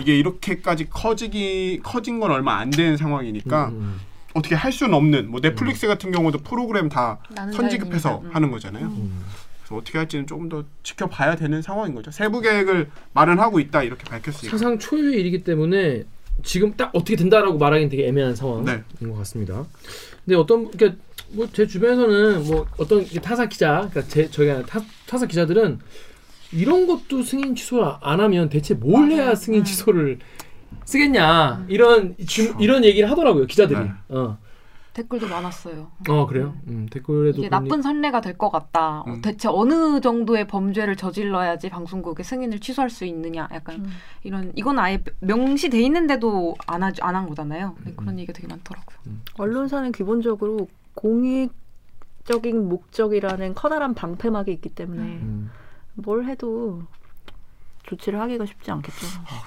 이게 이렇게까지 커지기 커진 건 얼마 안 된 상황이니까 음. 어떻게 할 수는 없는 뭐 넷플릭스 같은 경우도 프로그램 다 선지급해서. 음. 하는 거잖아요. 음. 그래서 어떻게 할지는 조금 더 지켜봐야 되는 상황인 거죠. 세부 계획을 마련하고 있다 이렇게 밝혔으니까. 사상 초유의 일이기 때문에 지금 딱 어떻게 된다라고 말하기는 되게 애매한 상황인 네. 것 같습니다. 근데 어떤 그러니까 뭐 제 주변에서는 뭐 어떤 타사 기자, 그러니까 제 저희가 타, 타사 기자들은 이런 것도 승인 취소 안 하면 대체 뭘 해야 승인 취소를 쓰겠냐 이런 주, 이런 얘기를 하더라고요 기자들이. 네. 어, 댓글도 많았어요. 어 그래요. 음, 댓글에도 이게 나쁜 선례가 될 것 같다. 어, 음. 대체 어느 정도의 범죄를 저질러야지 방송국의 승인을 취소할 수 있느냐. 약간 음. 이런 이건 아예 명시돼 있는데도 안 하죠 안한 거잖아요. 네, 그런 얘기가 되게 많더라고요. 언론사는 기본적으로 공익적인 목적이라는 커다란 방패막이 있기 때문에 음. 뭘 해도 조치를 하기가 쉽지 않겠죠.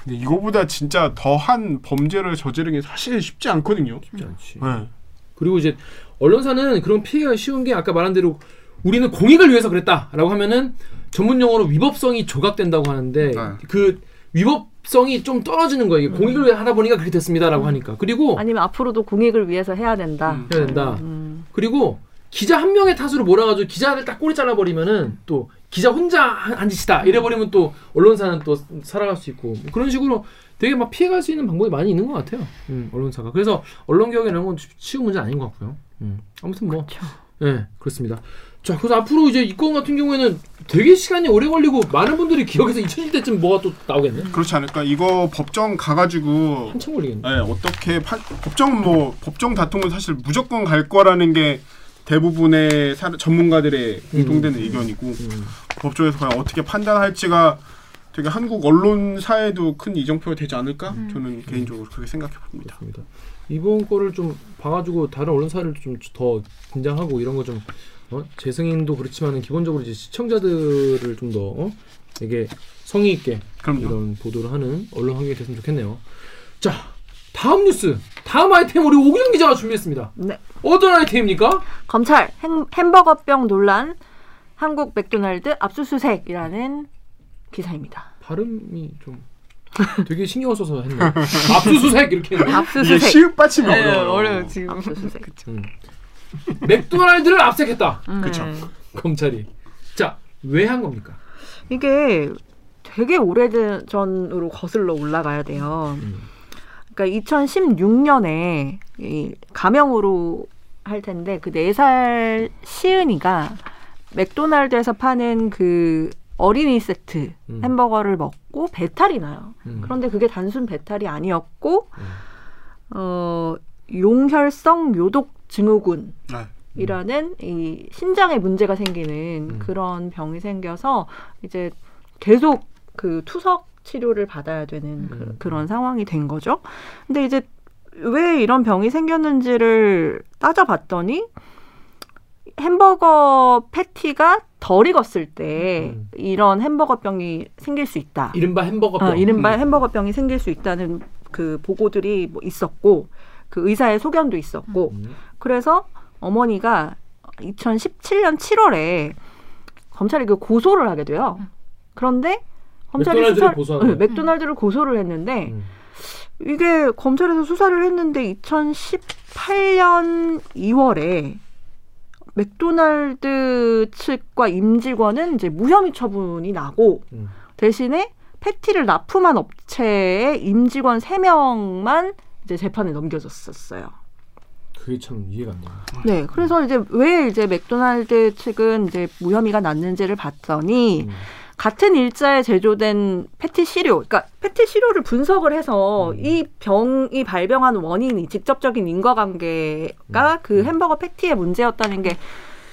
근데 이거보다 진짜 더한 범죄를 저지르는 게 사실 쉽지 않거든요. 쉽지 않지. 네. 그리고 이제 언론사는 그런 피해가 쉬운 게 아까 말한 대로 우리는 공익을 위해서 그랬다라고 하면은 전문 용어로 위법성이 조각된다고 하는데 네. 그 위법성이 좀 떨어지는 거예요. 이게 공익을 위해 하다 보니까 그렇게 됐습니다라고 하니까 그리고 아니면 앞으로도 공익을 위해서 해야 된다. 음. 해야 된다. 음. 그리고 기자 한 명의 탓으로 몰아가지고 기자를 딱 꼬리 잘라버리면은 또 기자 혼자 한, 한 짓이다 이래버리면 또 언론사는 또 살아갈 수 있고 뭐 그런 식으로 되게 막 피해갈 수 있는 방법이 많이 있는 것 같아요. 음, 언론사가 그래서 언론 개혁 이런 건 쉬운 문제 아닌 것 같고요. 음, 아무튼 뭐 그렇죠. 네, 그렇습니다. 자, 그래서 앞으로 이제 이 건 같은 경우에는 되게 시간이 오래 걸리고 많은 분들이 기억해서 2010대쯤 뭐가 또 나오겠네. 그렇지 않을까? 이거 법정 가가지고 한참 걸리겠네. 네, 어떻게 파, 법정 뭐 법정 다툼은 사실 무조건 갈 거라는 게 대부분의 사, 전문가들의 공통되는 의견이고 음, 법조에서 과연 어떻게 판단할지가 되게 한국 언론사에도 큰 이정표가 되지 않을까? 음. 저는 개인적으로 그렇게 생각해 봅니다. 그렇습니다. 이번 거를 좀 봐가지고 다른 언론사를 좀 더 긴장하고 이런 거 좀 어? 재승인도 그렇지만은 기본적으로 이제 시청자들을 좀더 어? 되게 성의 있게 그럼요. 이런 보도를 하는 언론 환경이 됐으면 좋겠네요. 자, 다음 뉴스. 다음 아이템 우리 오규정 기자가 준비했습니다. 네. 어떤 아이템입니까? 검찰 햄, 햄버거병 논란 한국 맥도날드 압수수색이라는 기사입니다. 발음이 좀 되게 신경 써서 했네. <laughs> 압수수색 이렇게 했네. 이게 압수수색. 시읒 받침이 네, 어려워요. 어려워 지금. 압수수색. 음. 맥도날드를 압색했다. 그쵸. 네. 검찰이. 자, 왜 한 겁니까? 이게 되게 오래전 전으로 거슬러 올라가야 돼요. 음. 그러니까 2016년에 이 가명으로 할 텐데 그 네 살 시은이가 맥도날드에서 파는 그 어린이 세트 음. 햄버거를 먹고 배탈이 나요. 음. 그런데 그게 단순 배탈이 아니었고 음. 어 용혈성 요독 증후군 네. 이라는 이 신장에 문제가 생기는 음. 그런 병이 생겨서 이제 계속 그 투석 치료를 받아야 되는 음. 그, 런 상황이 된 거죠. 근데 이제 왜 이런 병이 생겼는지를 따져봤더니 햄버거 패티가 덜 익었을 때 음. 이런 햄버거병이 생길 수 있다. 이른바 햄버거병. 어, 이른바 음. 햄버거병이 생길 수 있다는 그 보고들이 뭐 있었고 그 의사의 소견도 있었고 음. 그래서 어머니가 2017년 7월에 검찰에 그 고소를 하게 돼요. 그런데 검찰이 맥도날드를 수사 고소하는 네? 맥도날드를 고소를 했는데 음. 이게 검찰에서 수사를 했는데 2018년 2월에 맥도날드 측과 임직원은 이제 무혐의 처분이 나고 음. 대신에 패티를 납품한 업체의 임직원 3명만 이제 재판에 넘겨졌었어요. 그게 참 이해가 안 돼요. 네, 그래서 이제 왜 이제 맥도날드 측은 이제 무혐의가 났는지를 봤더니 음. 같은 일자에 제조된 패티 시료, 그러니까 패티 시료를 분석을 해서 음. 이 병이 발병한 원인이 직접적인 인과관계가 음. 그 햄버거 패티의 문제였다는 게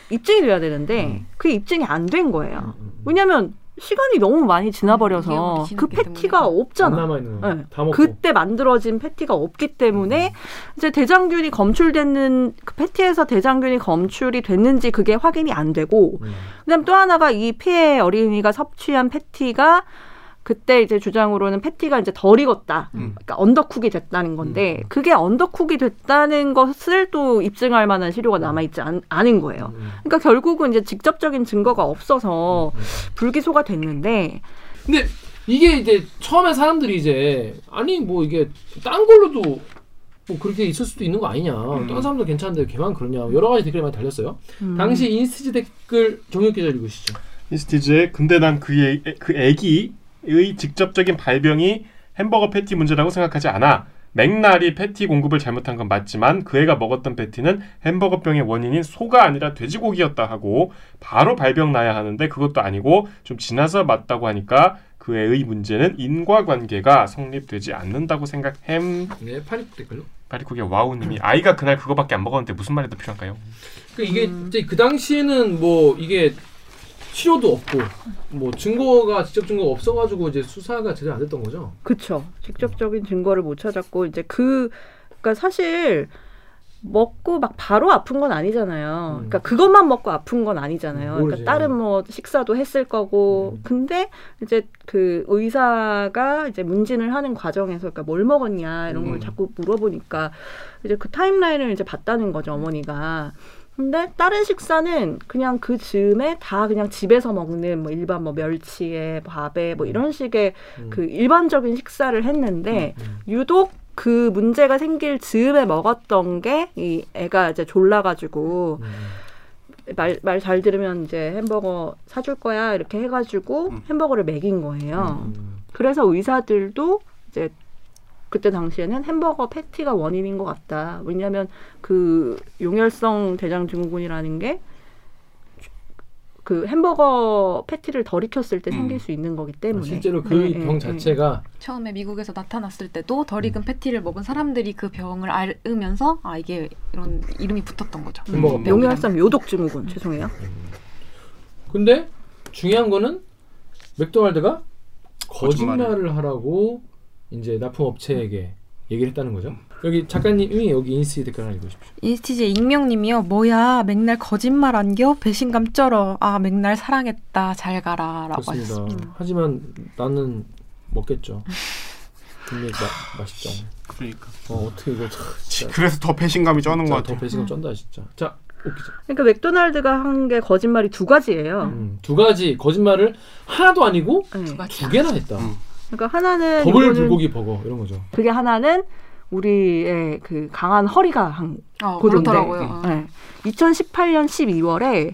입증이 돼야 되는데 음. 그 입증이 안 된 거예요. 음, 음. 왜냐하면 시간이 너무 많이 음, 지나버려서 기억이 그 패티가 때문에. 안 없잖아. 남아 있는 거. 네. 다 먹고. 그때 만들어진 패티가 없기 때문에 이제 대장균이 검출되는 그 패티에서 대장균이 검출이 됐는지 그게 확인이 안 되고 음. 그다음 또 하나가 이 피해 어린이가 섭취한 패티가 그때 이제 주장으로는 패티가 이제 덜 익었다. 음. 그러니까 언더쿡이 됐다는 건데 음. 그게 언더쿡이 됐다는 것을 또 입증할 만한 시료가 남아 있지 않은 거예요. 음. 그러니까 결국은 이제 직접적인 증거가 없어서 음. 불기소가 됐는데 근데 이게 이제 처음에 사람들이 이제 아니 뭐 이게 딴 걸로도 뭐 그렇게 있을 수도 있는 거 아니냐. 다른 사람도 괜찮은데 걔만 그러냐. 여러 가지 댓글이 많이 달렸어요. 음. 당시 인스티즈 댓글 정혁 기자 읽으시죠. 인스티즈의 근데 난 그 애, 그 애기 의 직접적인 발병이 햄버거 패티 문제라고 생각하지 않아. 맥날이 패티 공급을 잘못한 건 맞지만 그 애가 먹었던 패티는 햄버거병의 원인인 소가 아니라 돼지고기였다 하고 바로 발병 나야 하는데 그것도 아니고 좀 지나서 맞다고 하니까 그 애의 문제는 인과관계가 성립되지 않는다고 생각햄 네, 파리 댓글로. 파리쿡의 와우님이 아이가 그날 그거밖에 안 먹었는데 무슨 말이 더 필요한가요? 그 이게 이제 그 당시에는 뭐 이게 치료도 없고 뭐 증거가 직접 증거가 없어가지고 이제 수사가 제대로 안 됐던 거죠. 그쵸. 직접적인 증거를 못 찾았고 이제 그 그러니까 사실 먹고 막 바로 아픈 건 아니잖아요. 음. 그러니까 그것만 먹고 아픈 건 아니잖아요. 음, 모르지. 그러니까 다른 뭐 식사도 했을 거고. 음. 근데 이제 그 의사가 이제 문진을 하는 과정에서 그러니까 뭘 먹었냐 이런 걸 음. 자꾸 물어보니까 이제 그 타임라인을 이제 봤다는 거죠 어머니가. 근데 다른 식사는 그냥 그 즈음에 다 그냥 집에서 먹는 뭐 일반 뭐 멸치에 밥에 뭐 이런 식의 음. 그 일반적인 식사를 했는데 음. 유독 그 문제가 생길 즈음에 먹었던 게 이 애가 이제 졸라가지고 음. 말말 잘 들으면 이제 햄버거 사줄 거야 이렇게 해가지고 음. 햄버거를 먹인 거예요. 음. 그래서 의사들도 이제 그때 당시에는 햄버거 패티가 원인인 것 같다. 왜냐하면 그 용혈성 대장 증후군이라는 게 그 햄버거 패티를 덜 익혔을 때 음. 생길 수 있는 거기 아, 때문에 실제로 그 네, 병 네, 자체가 처음에 미국에서 나타났을 때도 덜 익은 패티를 먹은 사람들이 그 병을 앓으면서 아 이게 이런 이름이 붙었던 거죠. 네. 음, 병. 용혈성 요독 증후군 죄송해요. 근데 중요한 거는 맥도날드가 거짓말을. 거짓말을 하라고 이제 납품업체에게 얘기를 했다는 거죠. 여기 작가님이 여기 인스티즈 댓글 하나 읽으십시오. 인스티즈 익명님이요. 뭐야 맥날 거짓말 한겨 배신감 쩔어. 아 맥날 사랑했다 잘 가라라고 그렇습니다. 하셨습니다. 음. 하지만 나는 먹겠죠. 뒷얘기 마- 맛있죠. 그러니까. 어 어떻게 이거 참, 진짜, 그래서 더 배신감이 쩌는 것 진짜 같아. 더 배신감 쩐다 진짜. 자 웃기죠. 그러니까 맥도날드가 한 게 거짓말이 두 가지예요. 음, 두 가지 거짓말을 하나도 아니고 네. 두 개나 했다. 음. 그러니까 하나는 이거는 불고기 버거 이런 거죠. 그게 하나는 우리의 그 강한 허리가 한 어, 그런데. 그렇더라고요. 네. 2018년 12월에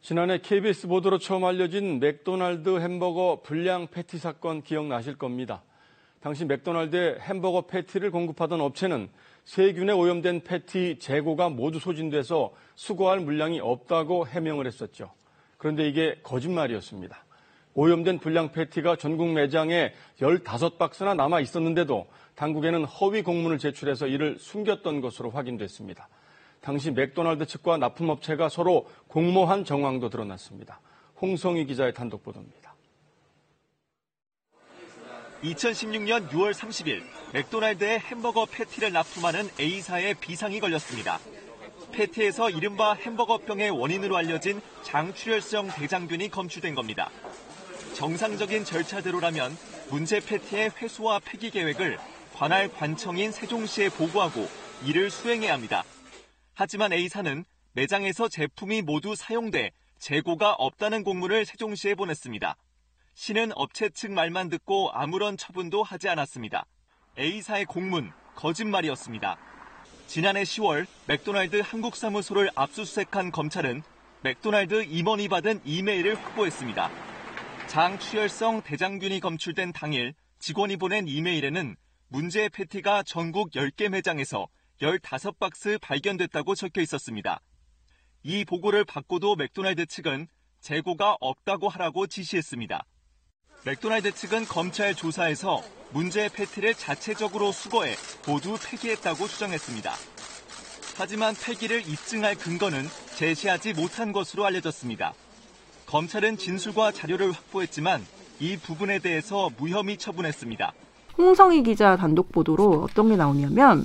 지난해 KBS 보도로 처음 알려진 맥도날드 햄버거 불량 패티 사건 기억나실 겁니다. 당시 맥도날드의 햄버거 패티를 공급하던 업체는 세균에 오염된 패티 재고가 모두 소진돼서 수거할 물량이 없다고 해명을 했었죠. 그런데 이게 거짓말이었습니다. 오염된 불량 패티가 전국 매장에 15박스나 남아 있었는데도 당국에는 허위 공문을 제출해서 이를 숨겼던 것으로 확인됐습니다. 당시 맥도날드 측과 납품업체가 서로 공모한 정황도 드러났습니다. 홍성희 기자의 단독 보도입니다. 2016년 6월 30일 맥도날드의 햄버거 패티를 납품하는 A사에 비상이 걸렸습니다. 패티에서 이른바 햄버거병의 원인으로 알려진 장출혈성 대장균이 검출된 겁니다. 정상적인 절차대로라면 문제 패티의 회수와 폐기 계획을 관할 관청인 세종시에 보고하고 이를 수행해야 합니다. 하지만 A사는 매장에서 제품이 모두 사용돼 재고가 없다는 공문을 세종시에 보냈습니다. 시는 업체 측 말만 듣고 아무런 처분도 하지 않았습니다. A사의 공문, 거짓말이었습니다. 지난해 10월 맥도날드 한국사무소를 압수수색한 검찰은 맥도날드 임원이 받은 이메일을 확보했습니다. 장추혈성 대장균이 검출된 당일 직원이 보낸 이메일에는 문제의 패티가 전국 10개 매장에서 15박스 발견됐다고 적혀 있었습니다. 이 보고를 받고도 맥도날드 측은 재고가 없다고 하라고 지시했습니다. 맥도날드 측은 검찰 조사에서 문제의 패티를 자체적으로 수거해 모두 폐기했다고 주장했습니다. 하지만 폐기를 입증할 근거는 제시하지 못한 것으로 알려졌습니다. 검찰은 진술과 자료를 확보했지만 이 부분에 대해서 무혐의 처분했습니다. 홍성희 기자 단독 보도로 어떤 게 나오냐면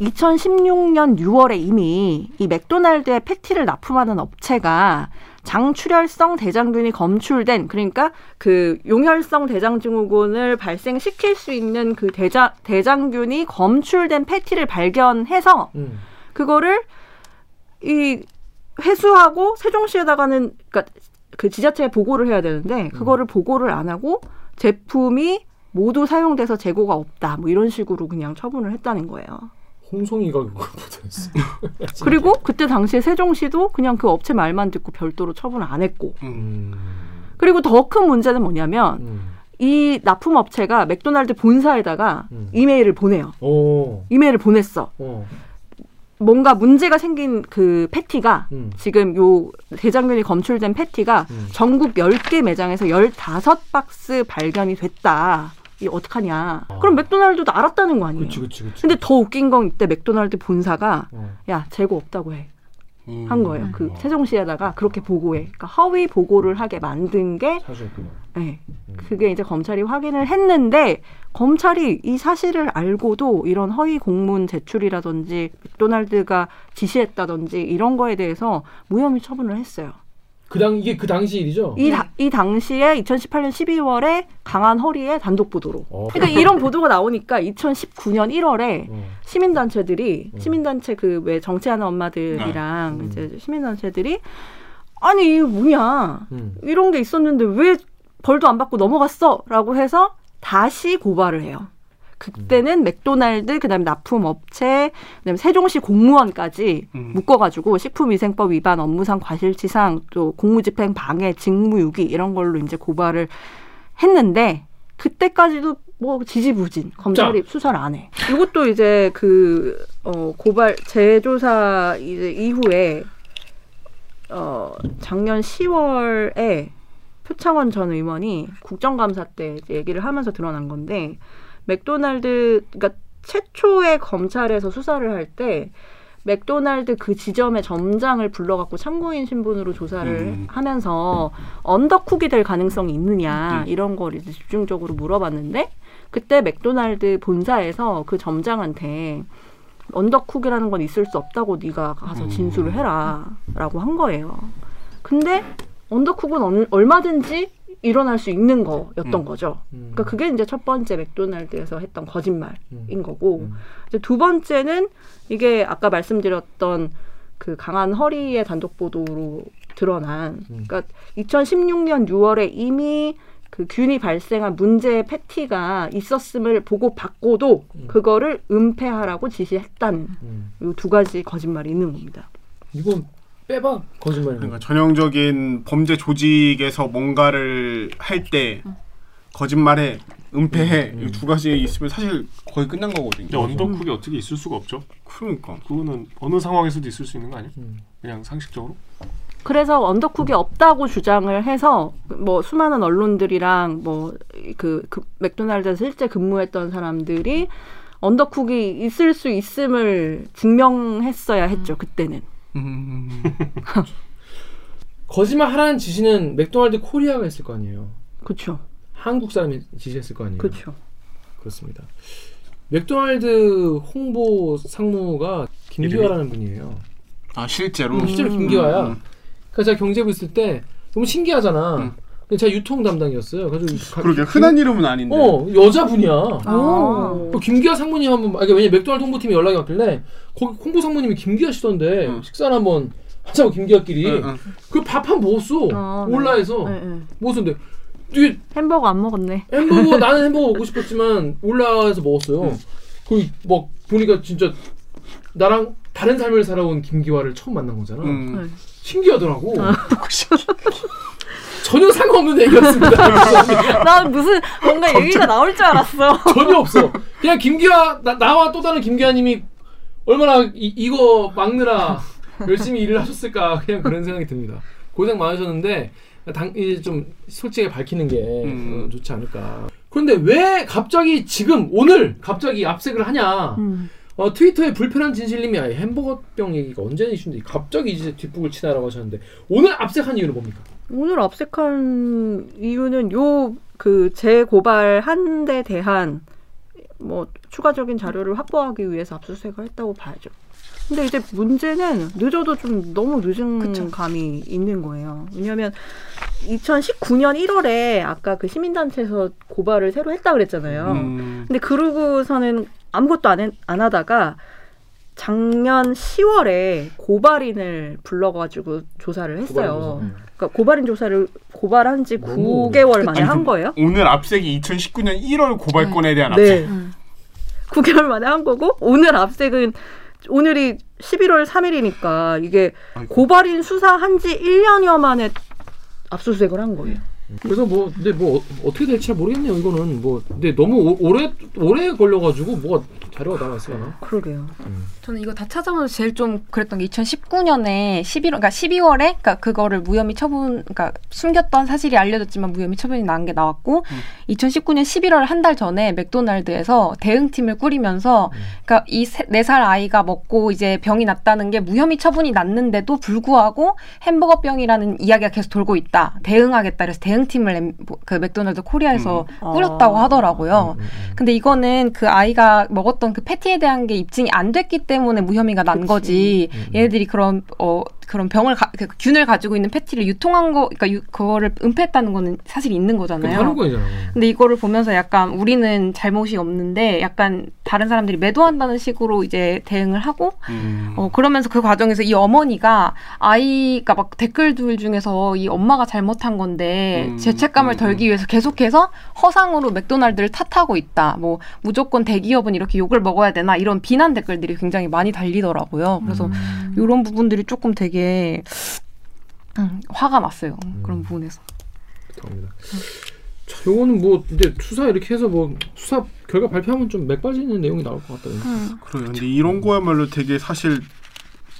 2016년 6월에 이미 이 맥도날드의 패티를 납품하는 업체가 장출혈성 대장균이 검출된 그러니까 그 용혈성 대장 증후군을 발생시킬 수 있는 그 대장 대장균이 검출된 패티를 발견해서 음. 그거를 이 회수하고 세종시에다가는 그러니까 그 지자체에 보고를 해야 되는데 그거를 보고를 안 하고 제품이 모두 사용돼서 재고가 없다 뭐 이런 식으로 그냥 처분을 했다는 거예요. 홍성이가 그걸 보도했어. <laughs> 그리고 그때 당시에 세종시도 그냥 그 업체 말만 듣고 별도로 처분을 안 했고 음. 그리고 더 큰 문제는 뭐냐면 음. 이 납품 업체가 맥도날드 본사에다가 음. 이메일을 보내요. 오. 이메일을 보냈어. 어. 뭔가 문제가 생긴 그 패티가 음. 지금 요 대장균이 검출된 패티가 음. 전국 10개 매장에서 15박스 발견이 됐다. 이 어떡하냐. 아. 그럼 맥도날드도 알았다는 거 아니에요. 그치 그치 그치. 근데 더 웃긴 건 이때 맥도날드 본사가 어. 야 재고 없다고 해. 음. 한 거예요. 그 세종시에다가 그렇게 보고해. 그러니까 허위 보고를 하게 만든 게 사실구나. 네, 그게 이제 검찰이 확인을 했는데 검찰이 이 사실을 알고도 이런 허위 공문 제출이라든지 맥도날드가 지시했다든지 이런 거에 대해서 무혐의 처분을 했어요. 그당 이게 그 당시 일이죠. 이, 다- 이 당시에 2018년 12월에 강한 허리에 단독 보도로. 어. 그러니까 이런 보도가 나오니까 2019년 1월에 어. 시민단체들이 음. 시민단체 그 왜 정치하는 엄마들이랑 음. 이제 시민단체들이 아니 이거 뭐냐 음. 이런 게 있었는데 왜 벌도 안 받고 넘어갔어?라고 해서 다시 고발을 해요. 그때는 맥도날드 그다음에 납품업체 그다음에 세종시 공무원까지 음. 묶어가지고 식품위생법 위반, 업무상 과실치상, 또 공무집행 방해, 직무유기 이런 걸로 이제 고발을 했는데 그때까지도 뭐 지지부진 검찰이 수사를 안 해. 이것도 이제 그 어, 고발 재조사 이제 이후에 어, 작년 10월에 표창원 전 의원이 국정감사 때 얘기를 하면서 드러난 건데 맥도날드 그러니까 최초의 검찰에서 수사를 할 때 맥도날드 그 지점의 점장을 불러갖고 참고인 신분으로 조사를 음. 하면서 undercook이 될 가능성이 있느냐 음. 이런 걸 이제 집중적으로 물어봤는데 그때 맥도날드 본사에서 그 점장한테 undercook이라는 건 있을 수 없다고 네가 가서 진술을 해라라고 한 거예요. 근데 undercook은 얼- 얼마든지 일어날 수 있는 거였던 음. 거죠. 음. 그러니까 그게 이제 첫 번째 맥도날드에서 했던 거짓말인 음. 거고 음. 이제 두 번째는 이게 아까 말씀드렸던 그 강한 허리의 단독 보도로 드러난 음. 그러니까 2016년 6월에 이미 그 균이 발생한 문제의 패티가 있었음을 보고 받고도 음. 그거를 은폐하라고 지시했다는 음. 이두 가지 거짓말이 있는 겁니다. 이건 빼봐 거짓말이야. 그러니까 전형적인 범죄 조직에서 뭔가를 할 때 거짓말에 은폐해 음, 음. 이두 가지 있으면 사실 거의 끝난 거거든요. 근데 undercook이 어떻게 있을 수가 없죠. 그러니까 그거는 어느 상황에서도 있을 수 있는 거 아니야? 음. 그냥 상식적으로. 그래서 undercook이 없다고 주장을 해서 뭐 수많은 언론들이랑 뭐그 맥도날드에서 실제 근무했던 사람들이 undercook이 있을 수 있음을 증명했어야 했죠 그때는. 음, <laughs> 거짓말 하라는 지시는 맥도날드 코리아가 했을 거 아니에요. 그렇죠. 한국 사람이 지시했을 거 아니에요. 그렇죠. 그렇습니다. 맥도날드 홍보 상무가 김기화라는 분이에요. 아 실제로 음, 실제로 음. 김기화야. 음. 그러니까 제가 경제부 있을 때 너무 신기하잖아. 음. 제가 유통 담당이었어요. 그래서 가- 그러게 김- 흔한 이름은 아닌데. 어 여자분이야. 아. 그 김기화 상무님 한번 아, 왜냐 맥도날드 홍보팀에 연락이 왔길래 거기 홍보 상무님이 김기화 씨던데 응. 식사를 한번 하자고 김기화끼리 응, 응. 그밥한번 먹었어 아, 네. 올라에서 네, 네. 먹었는데 이게 햄버거 안 먹었네. 햄버거 <laughs> 나는 햄버거 먹고 싶었지만 올라에서 먹었어요. 응. 그막 보니까 진짜 나랑 다른 삶을 살아온 김기화를 처음 만난 거잖아. 음. 네. 신기하더라고. <laughs> <laughs> 전혀 상관없는 얘기였습니다. <laughs> 나 무슨 뭔가 <laughs> 얘기가 나올 줄 알았어. <laughs> 전혀 없어. 그냥 김기화 나, 나와 또 다른 김기화님이 얼마나 이, 이거 막느라 열심히 일을 하셨을까 그냥 그런 생각이 듭니다. 고생 많으셨는데 당 이제 좀 솔직하게 밝히는 게 음. 어, 좋지 않을까. 그런데 왜 갑자기 지금 오늘 갑자기 압색을 하냐? 음. 어, 트위터에 불편한 진실님이 아예 햄버거병 얘기가 언제 이슈인데 갑자기 이제 뒷북을 치나라고 하셨는데 오늘 압색한 이유는 뭡니까? 오늘 압색한 이유는 요 그 재고발한 데 대한 뭐 추가적인 자료를 확보하기 위해서 압수수색을 했다고 봐야죠. 근데 이제 문제는 늦어도 좀 너무 늦은 그쵸. 감이 있는 거예요. 왜냐하면 2019년 1월에 아까 그 시민단체에서 고발을 새로 했다 그랬잖아요. 음. 근데 그러고서는 아무것도 안, 해- 안 하다가 작년 10월에 고발인을 불러가지고 조사를 했어요. 그러니까 고발인 조사를 고발한 지 너무 9개월 만에 아니, 한 그- 거예요. 오늘 압색이 2019년 1월 고발 건에 대한 네. 압색. 9개월 만에 한 거고 오늘 압색은 오늘이 11월 3일이니까 이게 아이고. 고발인 수사한 지 1년여 만에 압수수색을 한 거예요. 그래서 뭐 근데 뭐 어, 떻게 될지 잘 모르겠네요. 이거는 뭐 근데 너무 오, 오래 오래 걸려가지고 뭐가 자료가 나왔을까나? 그러게요. 저는 이거 다 찾아보면서 제일 좀 그랬던 게 2019년에 11월, 그러니까 12월에 그러니까 그거를 무혐의 처분, 그러니까 숨겼던 사실이 알려졌지만 무혐의 처분이 난 게 나왔고, 2019년 11월 한 달 전에 맥도날드에서 대응팀을 꾸리면서, 그러니까 이 네 살 아이가 먹고 이제 병이 났다는 게 무혐의 처분이 났는데도 불구하고 햄버거병이라는 이야기가 계속 돌고 있다. 대응하겠다. 그래서 대응팀을 엠- 그 맥도날드 코리아에서 음. 꾸렸다고 아. 하더라고요. 근데 이거는 그 아이가 먹었던 그 패티에 대한 게 입증이 안 됐기 때문에 무혐의가 난 그치. 거지. 음. 얘네들이 그런 어 그런 병을 가, 그 균을 가지고 있는 패티를 유통한 거, 그러니까 유, 그거를 은폐했다는 거는 사실 있는 거잖아요. 하는 거잖아. 근데 이거를 보면서 약간 우리는 잘못이 없는데 약간 다른 사람들이 매도한다는 식으로 이제 대응을 하고 음. 어 그러면서 그 과정에서 이 어머니가 아이가 막 댓글들 중에서 이 엄마가 잘못한 건데 음, 죄책감을 음, 덜기 위해서 계속해서 허상으로 맥도날드를 탓하고 있다. 뭐 무조건 대기업은 이렇게 욕을 먹어야 되나 이런 비난 댓글들이 굉장히 많이 달리더라고요. 그래서 이런 부분들이 조금 되게 음, 화가 났어요. 그런 부분에서. 감사합니다. 자, 요거는 뭐 이제 수사 이렇게 해서 뭐 수사 결과 발표하면 좀 맥 빠지는 내용이 나올 것 같다. 그래요. 근데 이런 거야말로 되게 사실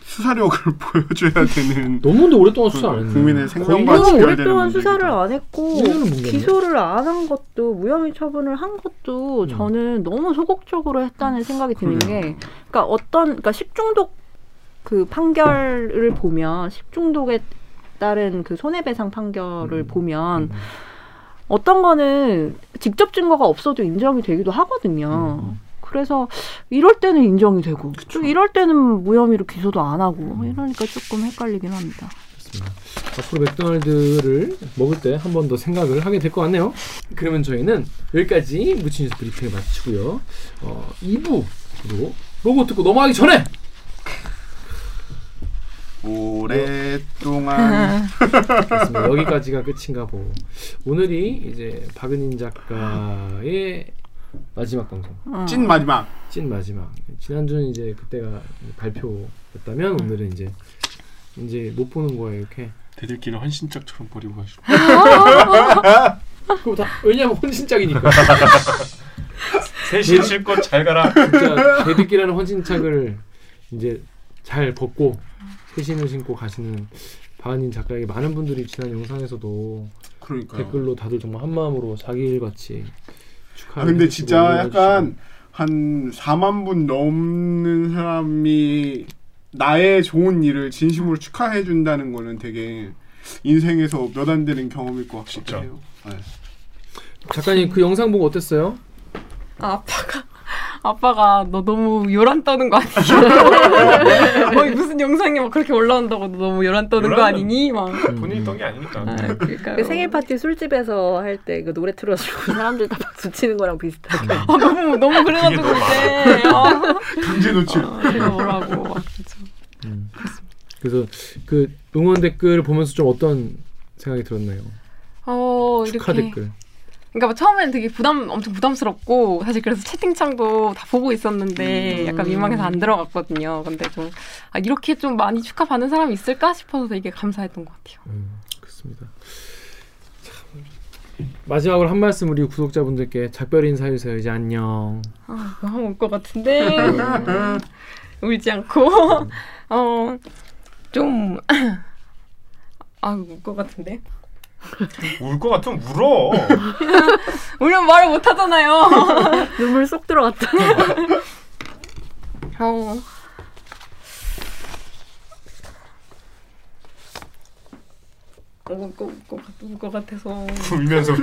수사력을 <laughs> 보여줘야 되는 너무 근데 오랫동안 수사 안 했네. 국민의 생명과 한 너무 오랫동안 수사를. 안 했고 1년은 뭉갰네. 기소를 안 한 것도 무혐의 처분을 한 것도 음. 저는 너무 소극적으로 했다는 생각이 드는 그래요. 게 그러니까 어떤 그러니까 식중독 그 판결을 보면 식중독에 따른 그 손해배상 판결을 음. 보면 음. 어떤 거는 직접 증거가 없어도 인정이 되기도 하거든요. 음. 그래서 이럴 때는 인정이 되고 그쵸. 또 이럴 때는 무혐의로 기소도 안 하고 음. 이러니까 조금 헷갈리긴 합니다. 알겠습니다. 앞으로 맥도날드를 먹을 때 한 번 더 생각을 하게 될 것 같네요. 그러면 저희는 여기까지 무친 뉴스 브리핑을 마치고요. 어, 2부로 로고 듣고 넘어가기 전에 오랫동안. <laughs> 여기까지가 끝인가 보고 오늘이 이제 박은인 작가의 마지막 방송. 찐 마지막. 찐 마지막. 지난주는 이제 그때가 발표였다면 오늘은 이제 이제 못 보는 거예요 이렇게. 대들기는 헌신짝처럼 버리고 가시고. <laughs> 그거 다 왜냐면 혼신짝이니까. <laughs> 셋이 실컷 잘 가라. 진짜 대듣기라는 헌신짝을 이제 잘 벗고 새 신을 신고 가시는 박은인 작가에게 많은 분들이 지난 영상에서도 그러니까 댓글로 다들 정말 한 마음으로 자기 일같이 축하. 아 근데 진짜 약간 한 4만 분 넘는 사람이 나의 좋은 일을 진심으로 축하해 준다는 거는 되게 인생에서 몇 안 되는 경험일 것. 해요. 네. 작가님 그 영상 보고 어땠어요? 아, 아빠가 아빠가 너 너무 요란 떠는 거 아니야? 뭐 <laughs> 무슨 영상이 막 그렇게 올라온다고 너 너무 요란 떠는 거 요란은- 아니니? 막. 본인이 떤게 아니니까. 아, 그러니까 그 생일 파티 술집에서 할 때 그 노래 틀어주고 사람들 다 박수 치는 거랑 비슷하게. 아, 너무 너무 그래가지고 너무 그때 아, 강제 노출. 아, 제가 뭐라고 막 진짜. 음. 그래서 그 응원 댓글 보면서 좀 어떤 생각이 들었나요? 어 축하 이렇게 댓글. 그러니까 뭐 처음에는 되게 부담 엄청 부담스럽고 사실 그래서 채팅창도 다 보고 있었는데 약간 민망해서 안 들어갔거든요. 근데 좀 아, 이렇게 좀 많이 축하 받는 사람이 있을까 싶어서 되게 감사했던 것 같아요. 음, 그렇습니다. 참, 마지막으로 한 말씀 우리 구독자분들께 작별 인사해주세요. 이제 안녕. 아, 하면 올것 같은데 <laughs> 울지 않고 어 좀 <coughs> 아 울 것 같은데 <laughs> 울 것 같으면 울어. 울면 말을 못 하잖아요. <laughs> 눈물 쏙 들어갔다. 어. 울것 울것 같아서 울면서 <laughs>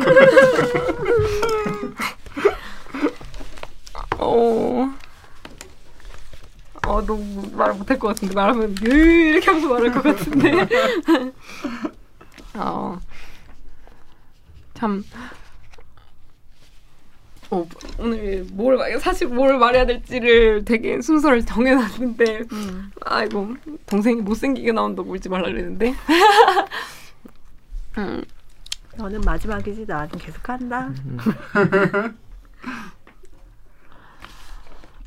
어. 어, 너무 말 못할 것 같은데 말하면 으 이렇게 하면서 말할 것 같은데. 어. 참. 어, 오늘 뭘 말- 사실 뭘 말해야 될지를 되게 순서를 정해놨는데 아이고 동생이 못생기게 나온다고 울지 말라 그랬는데 <laughs> 음, 너는 마지막이지 나는 계속한다. <laughs>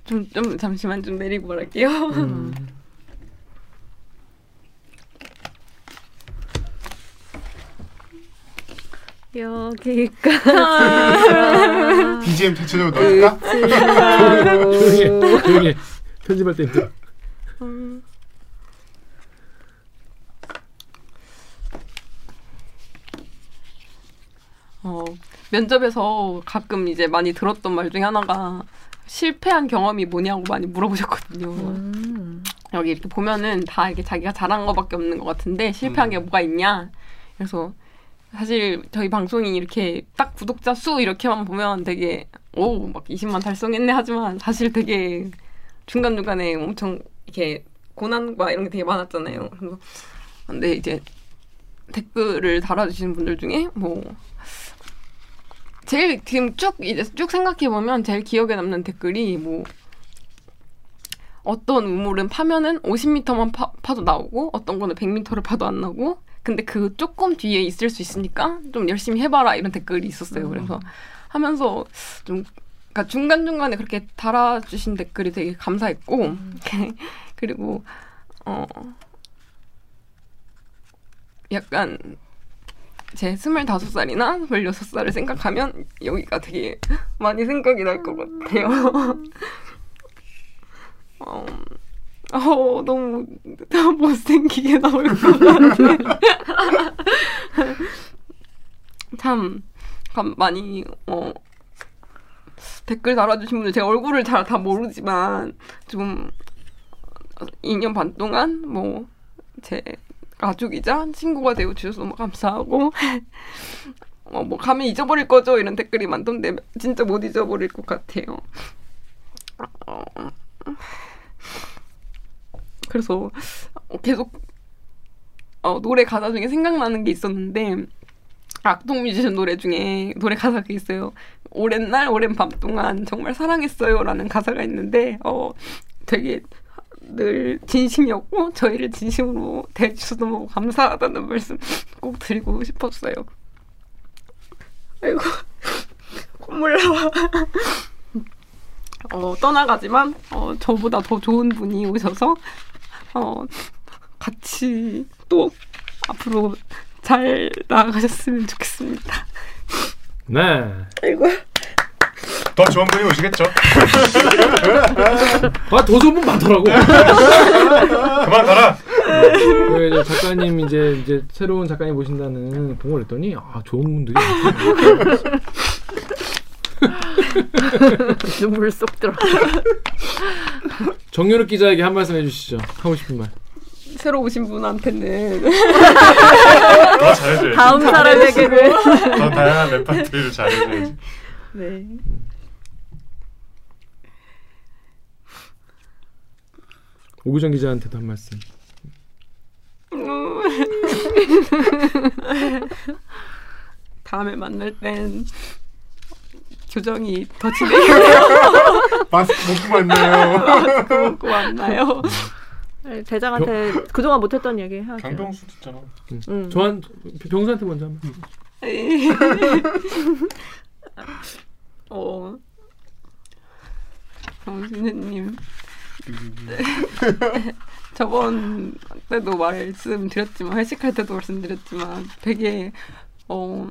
좀, 좀 잠시만 좀 내리고 말할게요. 음. <laughs> 여기까지. BGM 전체적으로 넣을까? 조용히 해. 조용히 해. 편집할 때 힘들어. 음. 어, 면접에서 가끔 이제 많이 들었던 말 중에 하나가 실패한 경험이 뭐냐고 많이 물어보셨거든요. 음. 여기 이렇게 보면은 다 이렇게 자기가 잘한 거밖에 없는 것 같은데 실패한 게 뭐가 있냐? 그래서 사실 저희 방송이 이렇게 딱 구독자 수 이렇게만 보면 되게 오 막 20만 달성했네 하지만 사실 되게 중간 중간에 엄청 이렇게 고난과 이런 게 되게 많았잖아요. 그래서 근데 이제 댓글을 달아주시는 분들 중에 뭐 제일 지금 쭉 이제 쭉 생각해 보면 제일 기억에 남는 댓글이 뭐 어떤 우물은 파면은 50m만 파, 파도 나오고 어떤 거는 100m를 파도 안 나오고 근데 그 조금 뒤에 있을 수 있으니까 좀 열심히 해봐라 이런 댓글이 있었어요. 그래서 하면서 좀 그러니까 중간 중간에 그렇게 달아주신 댓글이 되게 감사했고 <laughs> 그리고 어 약간 제 스물다섯 살이나 스물여섯 살을 생각하면 여기가 되게 많이 생각이 날 것 같아요. <laughs> 어, 어, 너무 다 못생기게 나올 것 같아. <laughs> 참, 참 많이 어, 댓글 달아주신 분들 제 얼굴을 잘 다 모르지만 좀 2년 반 동안 뭐 제 가족이자 친구가 되어 주셔서 너무 감사하고 <laughs> 어, 뭐 가면 잊어버릴 거죠 이런 댓글이 많던데 진짜 못 잊어버릴 것 같아요. 어, 그래서 계속 어, 노래 가사 중에 생각나는 게 있었는데 악동 뮤지션 노래 중에 노래 가사가 있어요. 오랜 날 오랜 밤 동안 정말 사랑했어요라는 가사가 있는데 어 되게 늘 진심이었고 저희를 진심으로 대해주셔서 너무 감사하다는 말씀 꼭 드리고 싶었어요. 아이고 <laughs> 콧물 나와. 어, 떠나가지만 어, 저보다 더 좋은 분이 오셔서 어, 같이 또 앞으로 잘 나아가셨으면 좋겠습니다. 네. 아이고. 더 좋은 분이 오시겠죠. 아, 더 좋은 분 많더라고. 그만 가라. 그 이제 작가님 이제 이제 새로운 작가님 모신다는 공을 했더니 아 좋은 분들이 많더라고요. <laughs> 눈물 쏙 들어. 정유럽 기자에게 한 말씀 해주시죠. 하고 싶은 말. 새로 오신 분한테는 더 잘해줘야지. 다음 사람에게는 더 다양한 레파토리를 잘해줘야지. 네. 오규정 기자한테도 한 말씀. <laughs> 다음에 만날 땐 교정이 더 진행돼요. <laughs> 마스크 먹고 만나요. 그거 만나요. 네, 대장한테 그동안 못했던 얘기 해야죠. 강병수 듣잖아. 응. 저한 병수한테 먼저 한 말. <laughs> 어, 정신님 <laughs> 저번 때도 말씀드렸지만 회식할 때도 말씀드렸지만 되게 어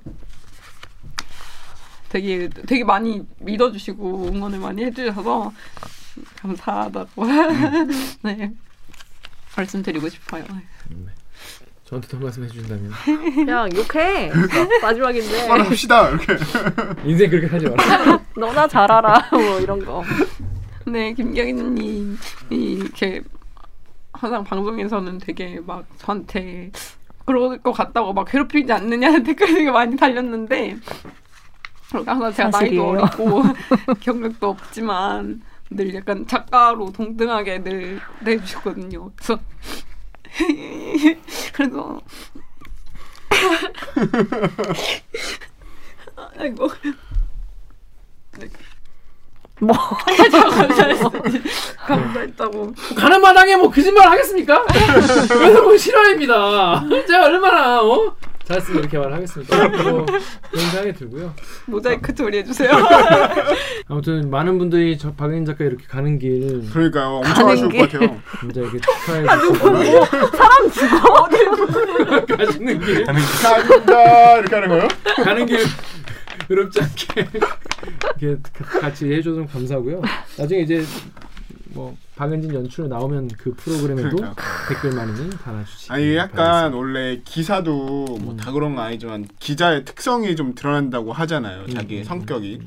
되게 되게 많이 믿어주시고 응원을 많이 해주셔서 감사하다고 <laughs> 네 말씀드리고 싶어요. 저한테도 한 말씀 해주신다면 그냥 욕해. 마지막인데. 말합시다 이렇게. 인생 그렇게 하지 마라. <laughs> 너나 잘하라. 뭐 이런 거. 네, 김경희님 이렇게 항상 방송에서는 되게 막 저한테 그럴 것 같다고 막 괴롭히지 않느냐는 <laughs> 댓글이 되게 많이 달렸는데 항상 제가 나이도 사실이에요. 어리고 <laughs> 경력도 없지만 늘 약간 작가로 동등하게 늘 내주셨거든요. 그래서 <laughs> 그래서 <laughs> 아이고 뭐 감사했다고 가는 마당에 뭐 거짓말 하겠습니까? 그래서 뭐 실화입니다. 제가 얼마나 어? 잘했으면 이렇게 말하겠습니까? 뭐 그런 생각이 들고요. 모자이크 처리해주세요. <laughs> 아무튼 많은 분들이 저 박은인 작가 이렇게 가는 길 그러니까요. 엄청 가는 아쉬울 게. 것 같아요. 진짜 이렇게 축하해 주시고 사람 죽어. 가시는 길 감사합니다 이렇게 하는 거요? 가는 길 <laughs> 어렵지 않게 <laughs> 이렇게 가- 같이 해줘서 감사하고요. 나중에 이제 뭐 박은진 연출 나오면 그 프로그램에도 그러니까. 댓글 많이 달아주시기 아니 약간 바라겠습니다. 원래 기사도 뭐 다 그런 건 아니지만 기자의 특성이 좀 드러난다고 하잖아요. 자기의 음, 성격이.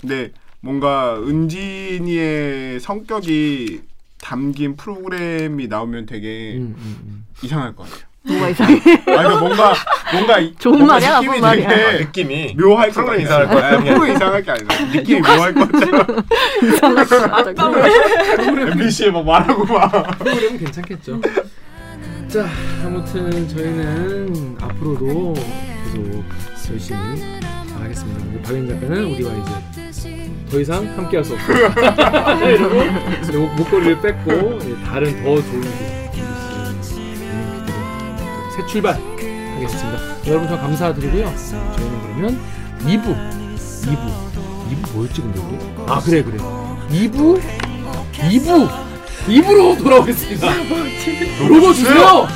근데 뭔가 은진이의 성격이 담긴 프로그램이 나오면 되게 음, 음, 음. 이상할 것 같아요. 뭐가 이상해. 아 그러니까 뭔가 뭔가 이- 좋은 뭔가 말이야, 느낌이 나쁜 말이야. 되게 아, 느낌이 묘할 것 프로그램 같아요. 이상할. 아, 프로그램 이상할 게 아니라 느낌이 묘할 것 같아요. MBC에 막 말하고 막. 프로그램은 괜찮겠죠. 자, 아무튼 저희는 앞으로도 계속 열심히 잘하겠습니다. 우리 박인 작가는 우리와 이제 더 이상 함께할 수 없다. <laughs> 이러고 목- 목걸이를 뺏고 이제 다른 더 좋은 길 새 출발 하겠습니다. 여러분 저 감사드리고요. 저희는 그러면 2부 2부 2부 뭐였지 근데 우리? 아 그래 그래 2부 2부 2부로 돌아오겠습니다. <laughs> 로고 주세요.